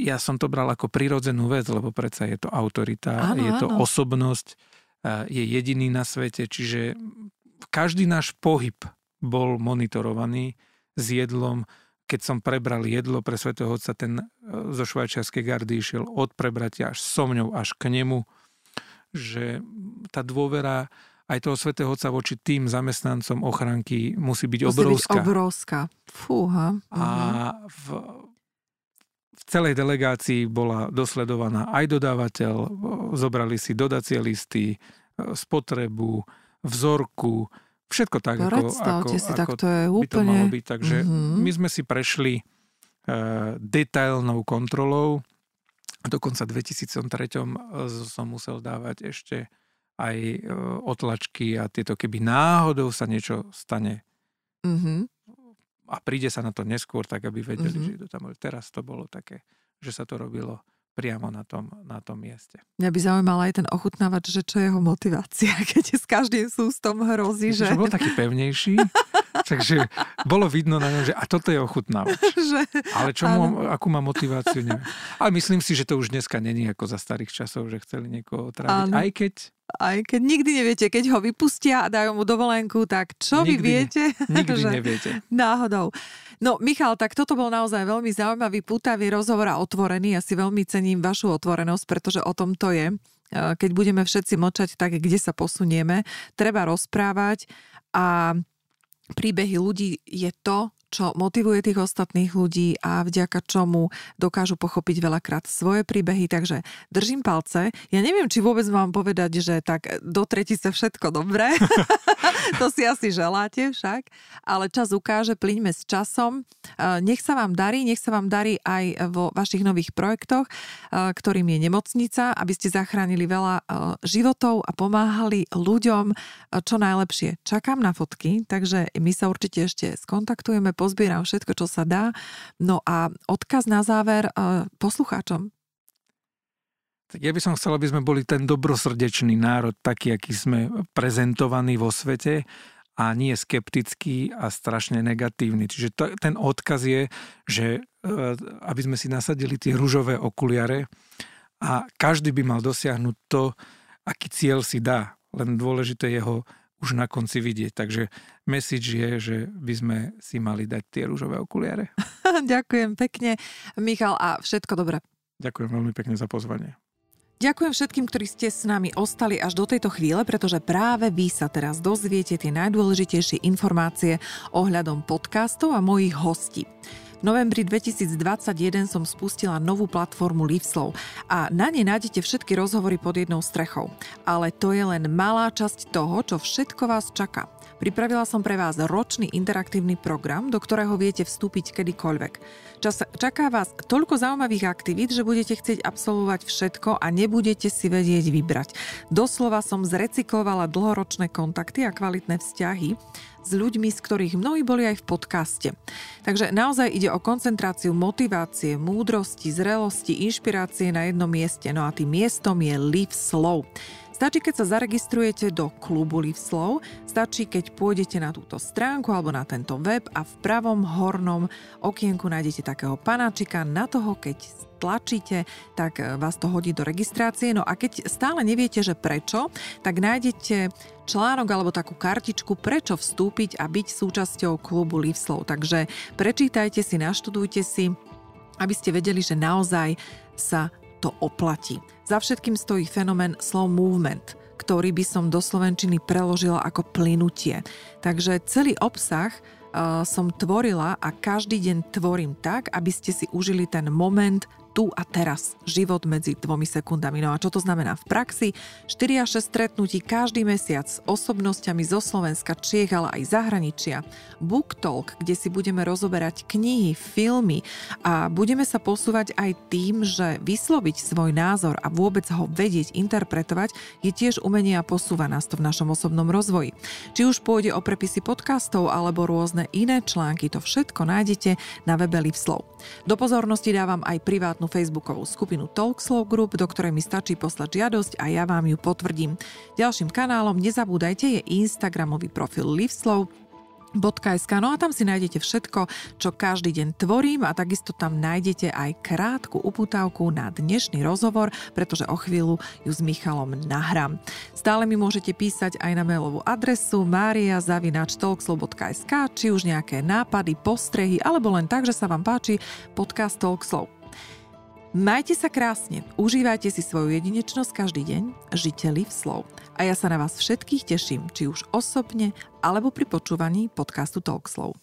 ja som to bral ako prirodzenú vec, lebo predsa je to autorita, áno, je to áno. osobnosť, je jediný na svete, čiže každý náš pohyb bol monitorovaný s jedlom. Keď som prebral jedlo pre svätého Otca, ten e, zo švajčiarskej gardy išiel od prebratia až so mňou, až k nemu, že tá dôvera aj toho svätého Otca voči tým zamestnancom ochranky musí byť musí obrovská. Byť obrovská. Fúha. A v, v celej delegácii bola dosledovaná aj dodávateľ, zobrali si dodacie listy, spotrebu, vzorku, všetko tak, ako, ako, si, ako tak to je by úplne... to malo byť. Takže mm-hmm. my sme si prešli e, detailnou kontrolou. Dokonca v 2003 som musel dávať ešte aj e, otlačky a tieto, keby náhodou sa niečo stane mm-hmm. a príde sa na to neskôr, tak aby vedeli, mm-hmm. že to tam. Teraz to bolo také, že sa to robilo priamo na tom, na tom mieste. Mňa by zaujímal aj ten ochutnávač, že čo je jeho motivácia, keď s každým sústom hrozí, že... Že bol taký pevnejší, takže bolo vidno na ňom, že a toto je ochutnávač. že... Ale čo mu, akú má motiváciu, neviem. Ale myslím si, že to už dneska není ako za starých časov, že chceli niekoho otráviť. Aj keď aj keď nikdy neviete, keď ho vypustia a dajú mu dovolenku, tak čo nikdy, vy viete? Nikdy že neviete. Náhodou. No Michal, tak toto bol naozaj veľmi zaujímavý, pútavý rozhovor a otvorený. Ja si veľmi cením vašu otvorenosť, pretože o tom to je. Keď budeme všetci močať, tak kde sa posunieme. Treba rozprávať a príbehy ľudí je to, čo motivuje tých ostatných ľudí a vďaka čomu dokážu pochopiť veľakrát svoje príbehy. Takže držím palce. Ja neviem, či vôbec mám povedať, že tak do tretice všetko dobré. to si asi želáte však. Ale čas ukáže, plíňme s časom. Nech sa vám darí, nech sa vám darí aj vo vašich nových projektoch, ktorým je nemocnica, aby ste zachránili veľa životov a pomáhali ľuďom čo najlepšie. Čakám na fotky, takže my sa určite ešte skontaktujeme, pozbieram všetko, čo sa dá. No a odkaz na záver poslucháčom. Tak ja by som chcel, aby sme boli ten dobrosrdečný národ, taký, aký sme prezentovaní vo svete a nie skeptický a strašne negatívny. Čiže to, ten odkaz je, že uh, aby sme si nasadili tie rúžové okuliare a každý by mal dosiahnuť to, aký cieľ si dá. Len dôležité je ho už na konci vidieť. Takže message je, že by sme si mali dať tie rúžové okuliare. Ďakujem pekne, Michal, a všetko dobré. Ďakujem veľmi pekne za pozvanie. Ďakujem všetkým, ktorí ste s nami ostali až do tejto chvíle, pretože práve vy sa teraz dozviete tie najdôležitejšie informácie ohľadom podcastov a mojich hostí novembri 2021 som spustila novú platformu Liveslow a na nej nájdete všetky rozhovory pod jednou strechou. Ale to je len malá časť toho, čo všetko vás čaká. Pripravila som pre vás ročný interaktívny program, do ktorého viete vstúpiť kedykoľvek. Čas, čaká vás toľko zaujímavých aktivít, že budete chcieť absolvovať všetko a nebudete si vedieť vybrať. Doslova som zrecyklovala dlhoročné kontakty a kvalitné vzťahy s ľuďmi, z ktorých mnohí boli aj v podcaste. Takže naozaj ide o koncentráciu motivácie, múdrosti, zrelosti, inšpirácie na jednom mieste. No a tým miestom je Live Slow. Stačí, keď sa zaregistrujete do klubu Live Slow, stačí, keď pôjdete na túto stránku alebo na tento web a v pravom hornom okienku nájdete takého panáčika. Na toho, keď tlačíte, tak vás to hodí do registrácie. No a keď stále neviete, že prečo, tak nájdete článok alebo takú kartičku, prečo vstúpiť a byť súčasťou klubu Live Slow. Takže prečítajte si, naštudujte si, aby ste vedeli, že naozaj sa to oplatí. Za všetkým stojí fenomén slow movement, ktorý by som do slovenčiny preložila ako plynutie. Takže celý obsah uh, som tvorila a každý deň tvorím tak, aby ste si užili ten moment tu a teraz. Život medzi dvomi sekundami. No a čo to znamená v praxi? 4 až 6 stretnutí každý mesiac s osobnosťami zo Slovenska, Čiech, ale aj zahraničia. Book Talk, kde si budeme rozoberať knihy, filmy a budeme sa posúvať aj tým, že vysloviť svoj názor a vôbec ho vedieť interpretovať je tiež umenie a posúva nás to v našom osobnom rozvoji. Či už pôjde o prepisy podcastov alebo rôzne iné články, to všetko nájdete na webe Livslov. Do pozornosti dávam aj privátnu facebookovú skupinu Talkslow Group, do ktorej mi stačí poslať žiadosť a ja vám ju potvrdím. Ďalším kanálom, nezabúdajte, je Instagramový profil Liveslow, .sk. No a tam si nájdete všetko, čo každý deň tvorím a takisto tam nájdete aj krátku uputávku na dnešný rozhovor, pretože o chvíľu ju s Michalom nahrám. Stále mi môžete písať aj na mailovú adresu maria.talkslow.sk či už nejaké nápady, postrehy alebo len tak, že sa vám páči podcast Talkslow. Majte sa krásne, užívajte si svoju jedinečnosť každý deň, žite live slow. A ja sa na vás všetkých teším, či už osobne, alebo pri počúvaní podcastu Talkslow.